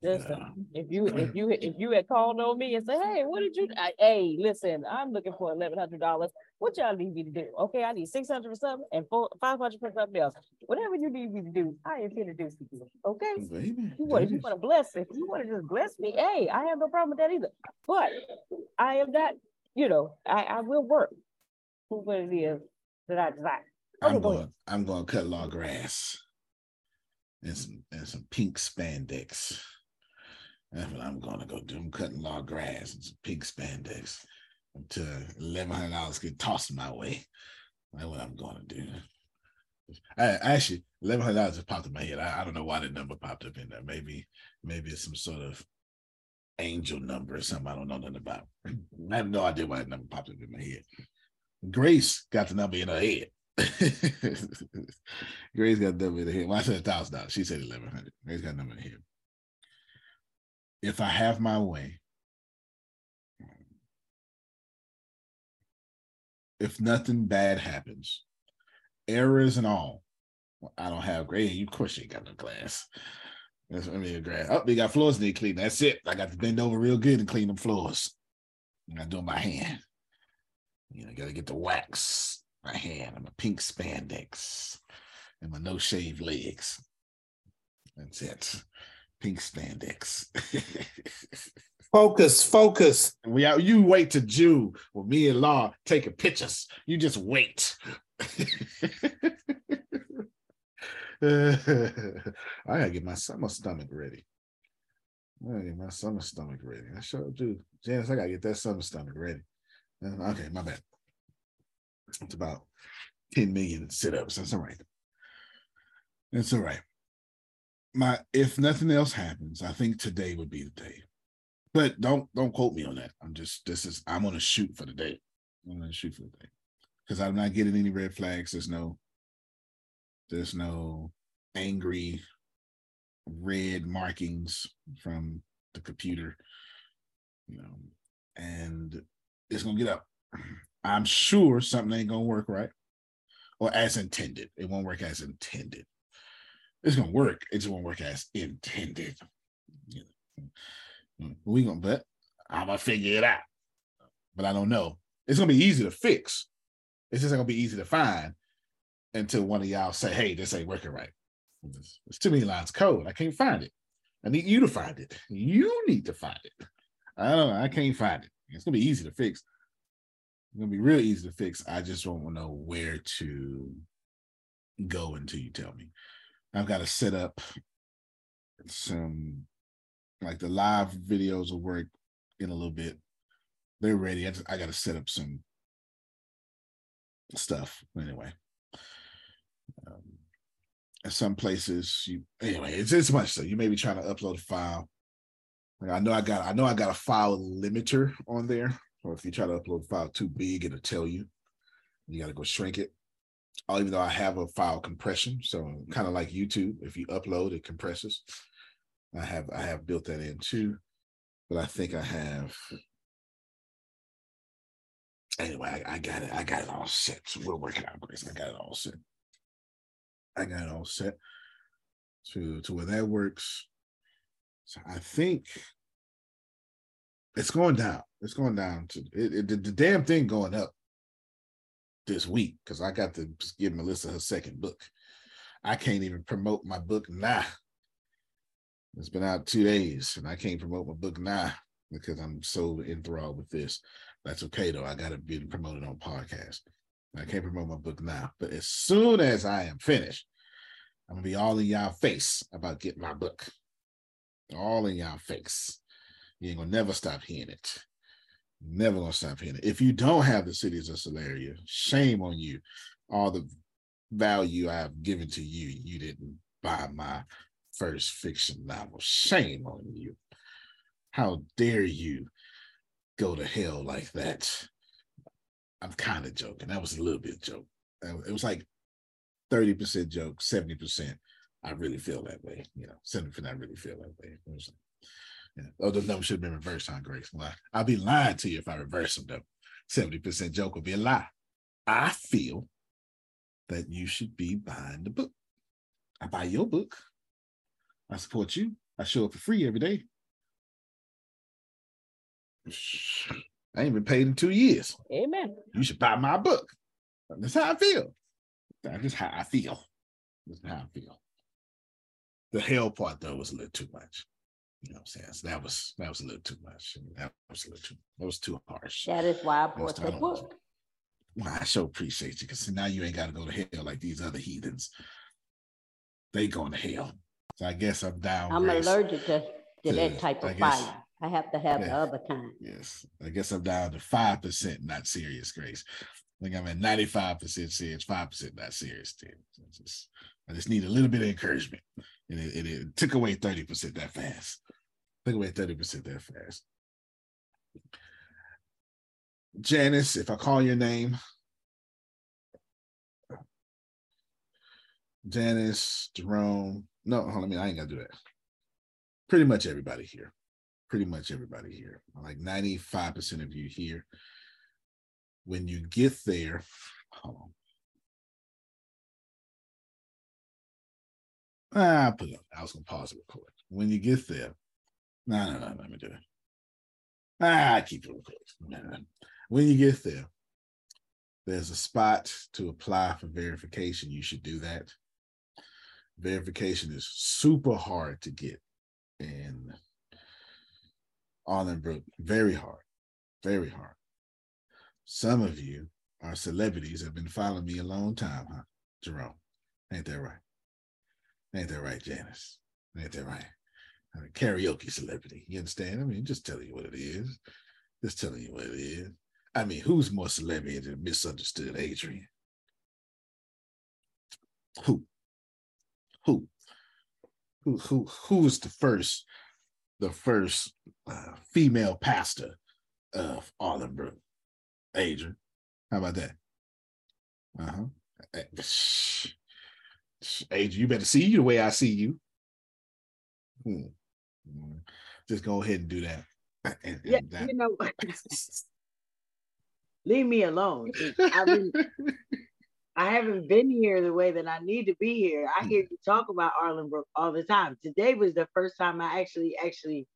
Listen, uh, if you if you if you had called on me and said, "Hey, what did you?" I, hey, listen, I'm looking for eleven hundred dollars. What y'all need me to do? Okay, I need six hundred for something and four five hundred for something else. Whatever you need me to do, I am here to do for you. Okay, oh, Baby, you want if you want to bless, if you want to just bless me, hey, I have no problem with that either. But I am not, you know, I I will work for what it is that I desire. Okay, I'm going. I'm going to cut law grass and some and some pink spandex. I'm gonna go do. I'm cutting law grass and some pink spandex until eleven hundred dollars get tossed my way. That's what I'm gonna do. I, actually, eleven hundred dollars just popped in my head. I, I, don't know why the number popped up in there. Maybe, maybe it's some sort of angel number or something. I don't know nothing about. I have no idea why that number popped up in my head. Grace got the number in her head. Grace got the number in her head. When I said thousand dollars, she said eleven hundred. Grace got the number in her head if I have my way, if nothing bad happens, errors and all, I don't have great. You, of course, you ain't got no glass. That's what I mean, grass. Oh, we got floors need clean. That's it. I got to bend over real good and clean them floors. I'm do my hand. You know, gotta get the wax. My hand and my pink spandex and my no shave legs. That's it. Pink spandex. focus, focus. We out. You wait to June with me and Law taking pictures. You just wait. I gotta get my summer stomach ready. I gotta get my summer stomach ready. I sure do. Janice, I gotta get that summer stomach ready. Uh, okay, my bad. It's about 10 million sit-ups. That's all right. That's all right. My if nothing else happens, I think today would be the day. But don't don't quote me on that. I'm just this is I'm gonna shoot for the day. I'm gonna shoot for the day. Because I'm not getting any red flags. There's no there's no angry red markings from the computer, you know, and it's gonna get up. I'm sure something ain't gonna work right or as intended. It won't work as intended. It's gonna work. It just won't work as intended. You. Mm, we gonna, but I'm gonna figure it out. But I don't know. It's gonna be easy to fix. It's just gonna be easy to find until one of y'all say, hey, this ain't working right. There's too many lines of code. I can't find it. I need you to find it. You need to find it. I don't know. I can't find it. It's gonna be easy to fix. It's gonna be real easy to fix. I just don't know where to go until you tell me. I've got to set up some like the live videos will work in a little bit. They're ready. I, just, I got to set up some stuff anyway. Um, some places you anyway, it's it's much so you may be trying to upload a file. Like I know I got I know I got a file limiter on there. Or if you try to upload a file too big, it'll tell you. You got to go shrink it. Even though I have a file compression, so kind of like YouTube, if you upload, it compresses. I have I have built that in too, but I think I have. Anyway, I, I got it. I got it all set. So we're working out, Grace. I got it all set. I got it all set to to where that works. So I think it's going down. It's going down to it, it the, the damn thing going up this week because I got to give Melissa her second book. I can't even promote my book now. It's been out two days and I can't promote my book now because I'm so enthralled with this. That's okay though. I got to be promoted on podcast. I can't promote my book now, but as soon as I am finished, I'm gonna be all in y'all face about getting my book. All in y'all face. You ain't gonna never stop hearing it. Never gonna stop it. If you don't have the cities of Solaria, shame on you. All the value I've given to you, you didn't buy my first fiction novel. Shame on you. How dare you go to hell like that? I'm kind of joking. That was a little bit joke. Uh, it was like 30% joke, 70%. I really feel that way. You know, 70% I really feel that way. Yeah. Oh, the numbers should have been reversed, huh, Grace? I'll be lying to you if I reverse them, though. 70% joke will be a lie. I feel that you should be buying the book. I buy your book. I support you. I show up for free every day. I ain't been paid in two years. Amen. You should buy my book. That's how I feel. That's just how I feel. That's how I feel. The hell part though was a little too much. You know what I'm saying? So that was that was a little too much. That was a little too that was too harsh. That is why I bought the book. Well, I so appreciate you because now you ain't got to go to hell like these other heathens. They going to hell. So I guess I'm down. I'm allergic to, to, to, that type of guess, fire. I have to have yeah, the other kind. Yes. I guess I'm down to 5% not serious, Grace. I think I'm at 95% serious, 5% not serious. Just, I just need a little bit of encouragement. And it, it, it took away 30% that fast. Took away 30% that fast. Janice, if I call your name, Janice, Jerome, no, hold on, I mean, I ain't gonna do that. Pretty much everybody here. Pretty much everybody here. Like 95% of you here when you get there, hold on. Ah, put it. I was gonna pause the record. When you get there, no, no, no, let me do it. Ah, keep it close. When you get there, there's a spot to apply for verification. You should do that. Verification is super hard to get in Arlingbrook. Very hard. Very hard. Some of you are celebrities, have been following me a long time, huh, Jerome? Ain't that right? Ain't that right, Janice? Ain't that right? I'm a karaoke celebrity. You understand? I mean, just telling you what it is. Just telling you what it is. I mean, who's more celebrity than misunderstood Adrian? Who? Who? Who? Who? Who was the first? The first uh, female pastor of Arlingbrook? Adrian. How about that? Uh huh. Adrian, you better see you the way I see you. Hmm. Just go ahead and do that. And, and yeah, that. you know, leave me alone. I mean, I haven't been here the way that I need to be here. I hear you talk about Arlingbrook all the time. Today was the first time I actually actually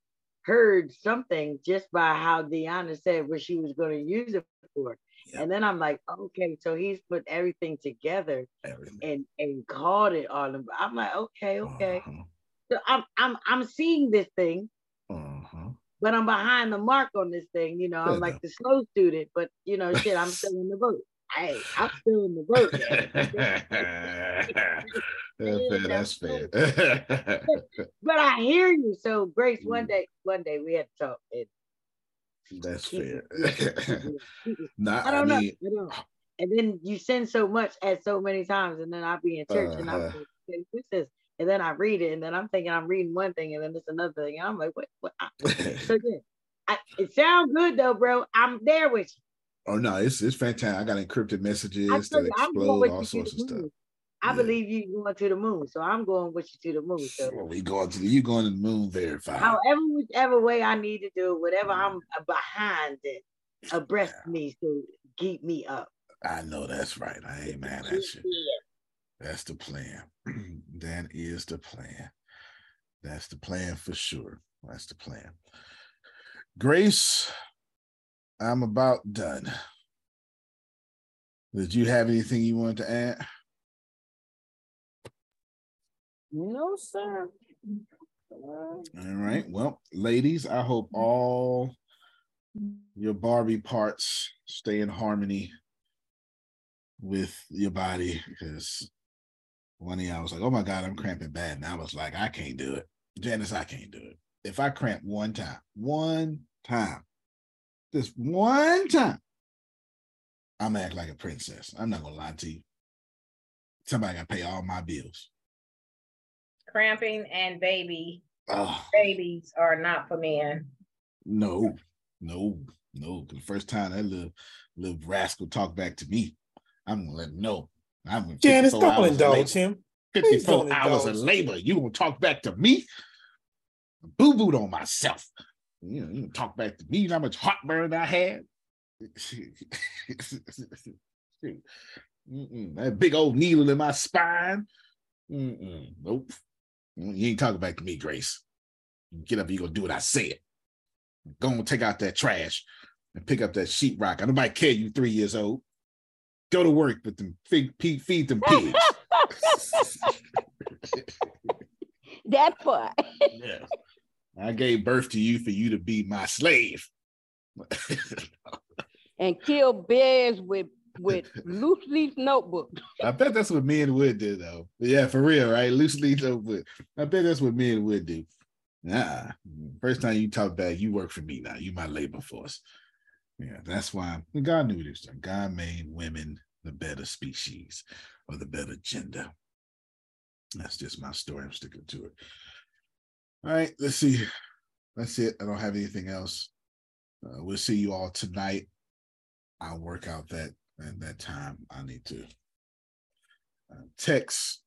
heard something just by how Deanna said what she was going to use it for. Yep. And then I'm like, okay, so he's put everything together everything. and and called it Arlingbrook. I'm like, okay, okay. Uh-huh. So I'm I'm I'm seeing this thing, uh-huh. but I'm behind the mark on this thing. You know, I'm like the slow student, but you know, shit, I'm still in the boat. Hey, I'm still in the boat. that's fair. That's fair. but I hear you. So Grace, one mm. day, one day we had to talk. And that's fair. nah, I don't I mean, know. I don't. And then you send so much at so many times, and then I'll be in church uh-huh. and I'm like, this is and then I read it, and then I'm thinking I'm reading one thing, and then it's another thing. And I'm like, what? what? so yeah, I, it sounds good though, bro. I'm there with you. Oh no, it's it's fantastic. I got encrypted messages that explode, all sorts of stuff. I yeah. believe you going to the moon, so I'm going with you to the moon. So well, we going to the, you going to the moon verified. However, whichever way I need to do, it, whatever I'm behind it, abreast yeah. me, so keep me up. I know that's right. I ain't mad at you. That's the plan. that is the plan. That's the plan for sure. That's the plan. Grace, I'm about done. Did you have anything you wanted to add? No, sir. All right. Well, ladies, I hope all your Barbie parts stay in harmony with your body because one day I was like, oh my God, I'm cramping bad. And I was like, I can't do it. Janice, I can't do it. If I cramp one time, one time, just one time, I'm act like a princess. I'm not gonna lie to you. Somebody gotta pay all my bills. Cramping and baby oh. babies are not for men. No, no, no. The first time that little little rascal talked back to me, I'm gonna let him know I'm gonna. Janice, don't indulge him. 54 hours of labor. You gonna talk back to me? Boo booed on myself. You know, you talk back to me, you know how much heartburn I had? that big old needle in my spine. Mm-mm. Nope. You ain't talking back to me, Grace. Get up, you gonna do what I said. Go and take out that trash and pick up that sheetrock. I nobody care you three years old. Go to work with them, feed, feed them pigs. that part. yeah. I gave birth to you for you to be my slave. and kill bears with with loose leaf notebook. I bet that's what men would do though. But yeah, for real, right? Loose leaf notebook. I bet that's what men would do. Nah. First time you talk back, you work for me now. You my labor force. Yeah, that's why God knew this. God made women the better species or the better gender. That's just my story. I'm sticking to it. All right, let's see. That's it. I don't have anything else. Uh, we'll see you all tonight. I'll work out that and that time. I need to uh, text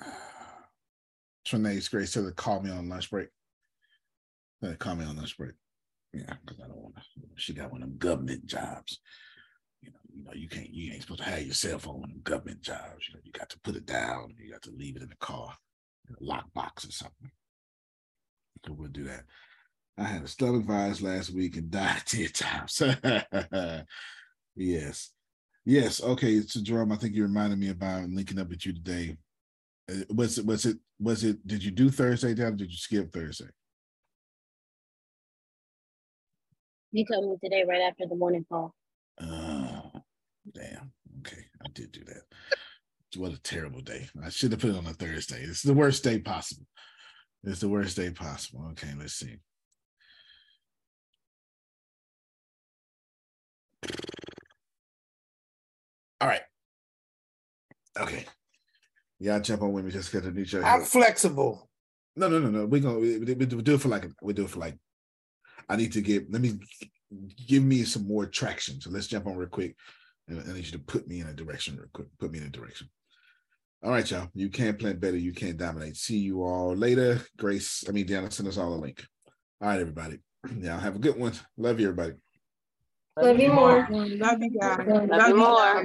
uh, Trinae's Grace to call me on lunch break. Uh, call me on lunch break. Yeah, because I don't want to. She got one of them government jobs. You know, you know, you can't, you ain't supposed to have your cell phone in government jobs. You know, you got to put it down. You got to leave it in the car, in a lockbox or something. So we'll do that. I had a stomach virus last week and died 10 times. yes. Yes. Okay. So Jerome, I think you reminded me about linking up with you today. Uh, was it was it was it did you do Thursday down? Did you skip Thursday? You told me today right after the morning call. Oh, damn. Okay. I did do that. What a terrible day. I should have put it on a Thursday. It's the worst day possible. It's the worst day possible. Okay, let's see. All right. Okay. Y'all jump on with me just because of each other. I'm flexible. No, no, no, no. We're gonna we, we, we do it for like we do it for like I need to get let me give me some more traction. So let's jump on real quick. And I need you to put me in a direction real quick. Put me in a direction. All right, y'all. You can't plant better. You can't dominate. See you all later. Grace, I mean, Deanna, send us all a link. All right, everybody. Yeah, have a good one. Love you, everybody. Love you more. Love you guys. Love you more.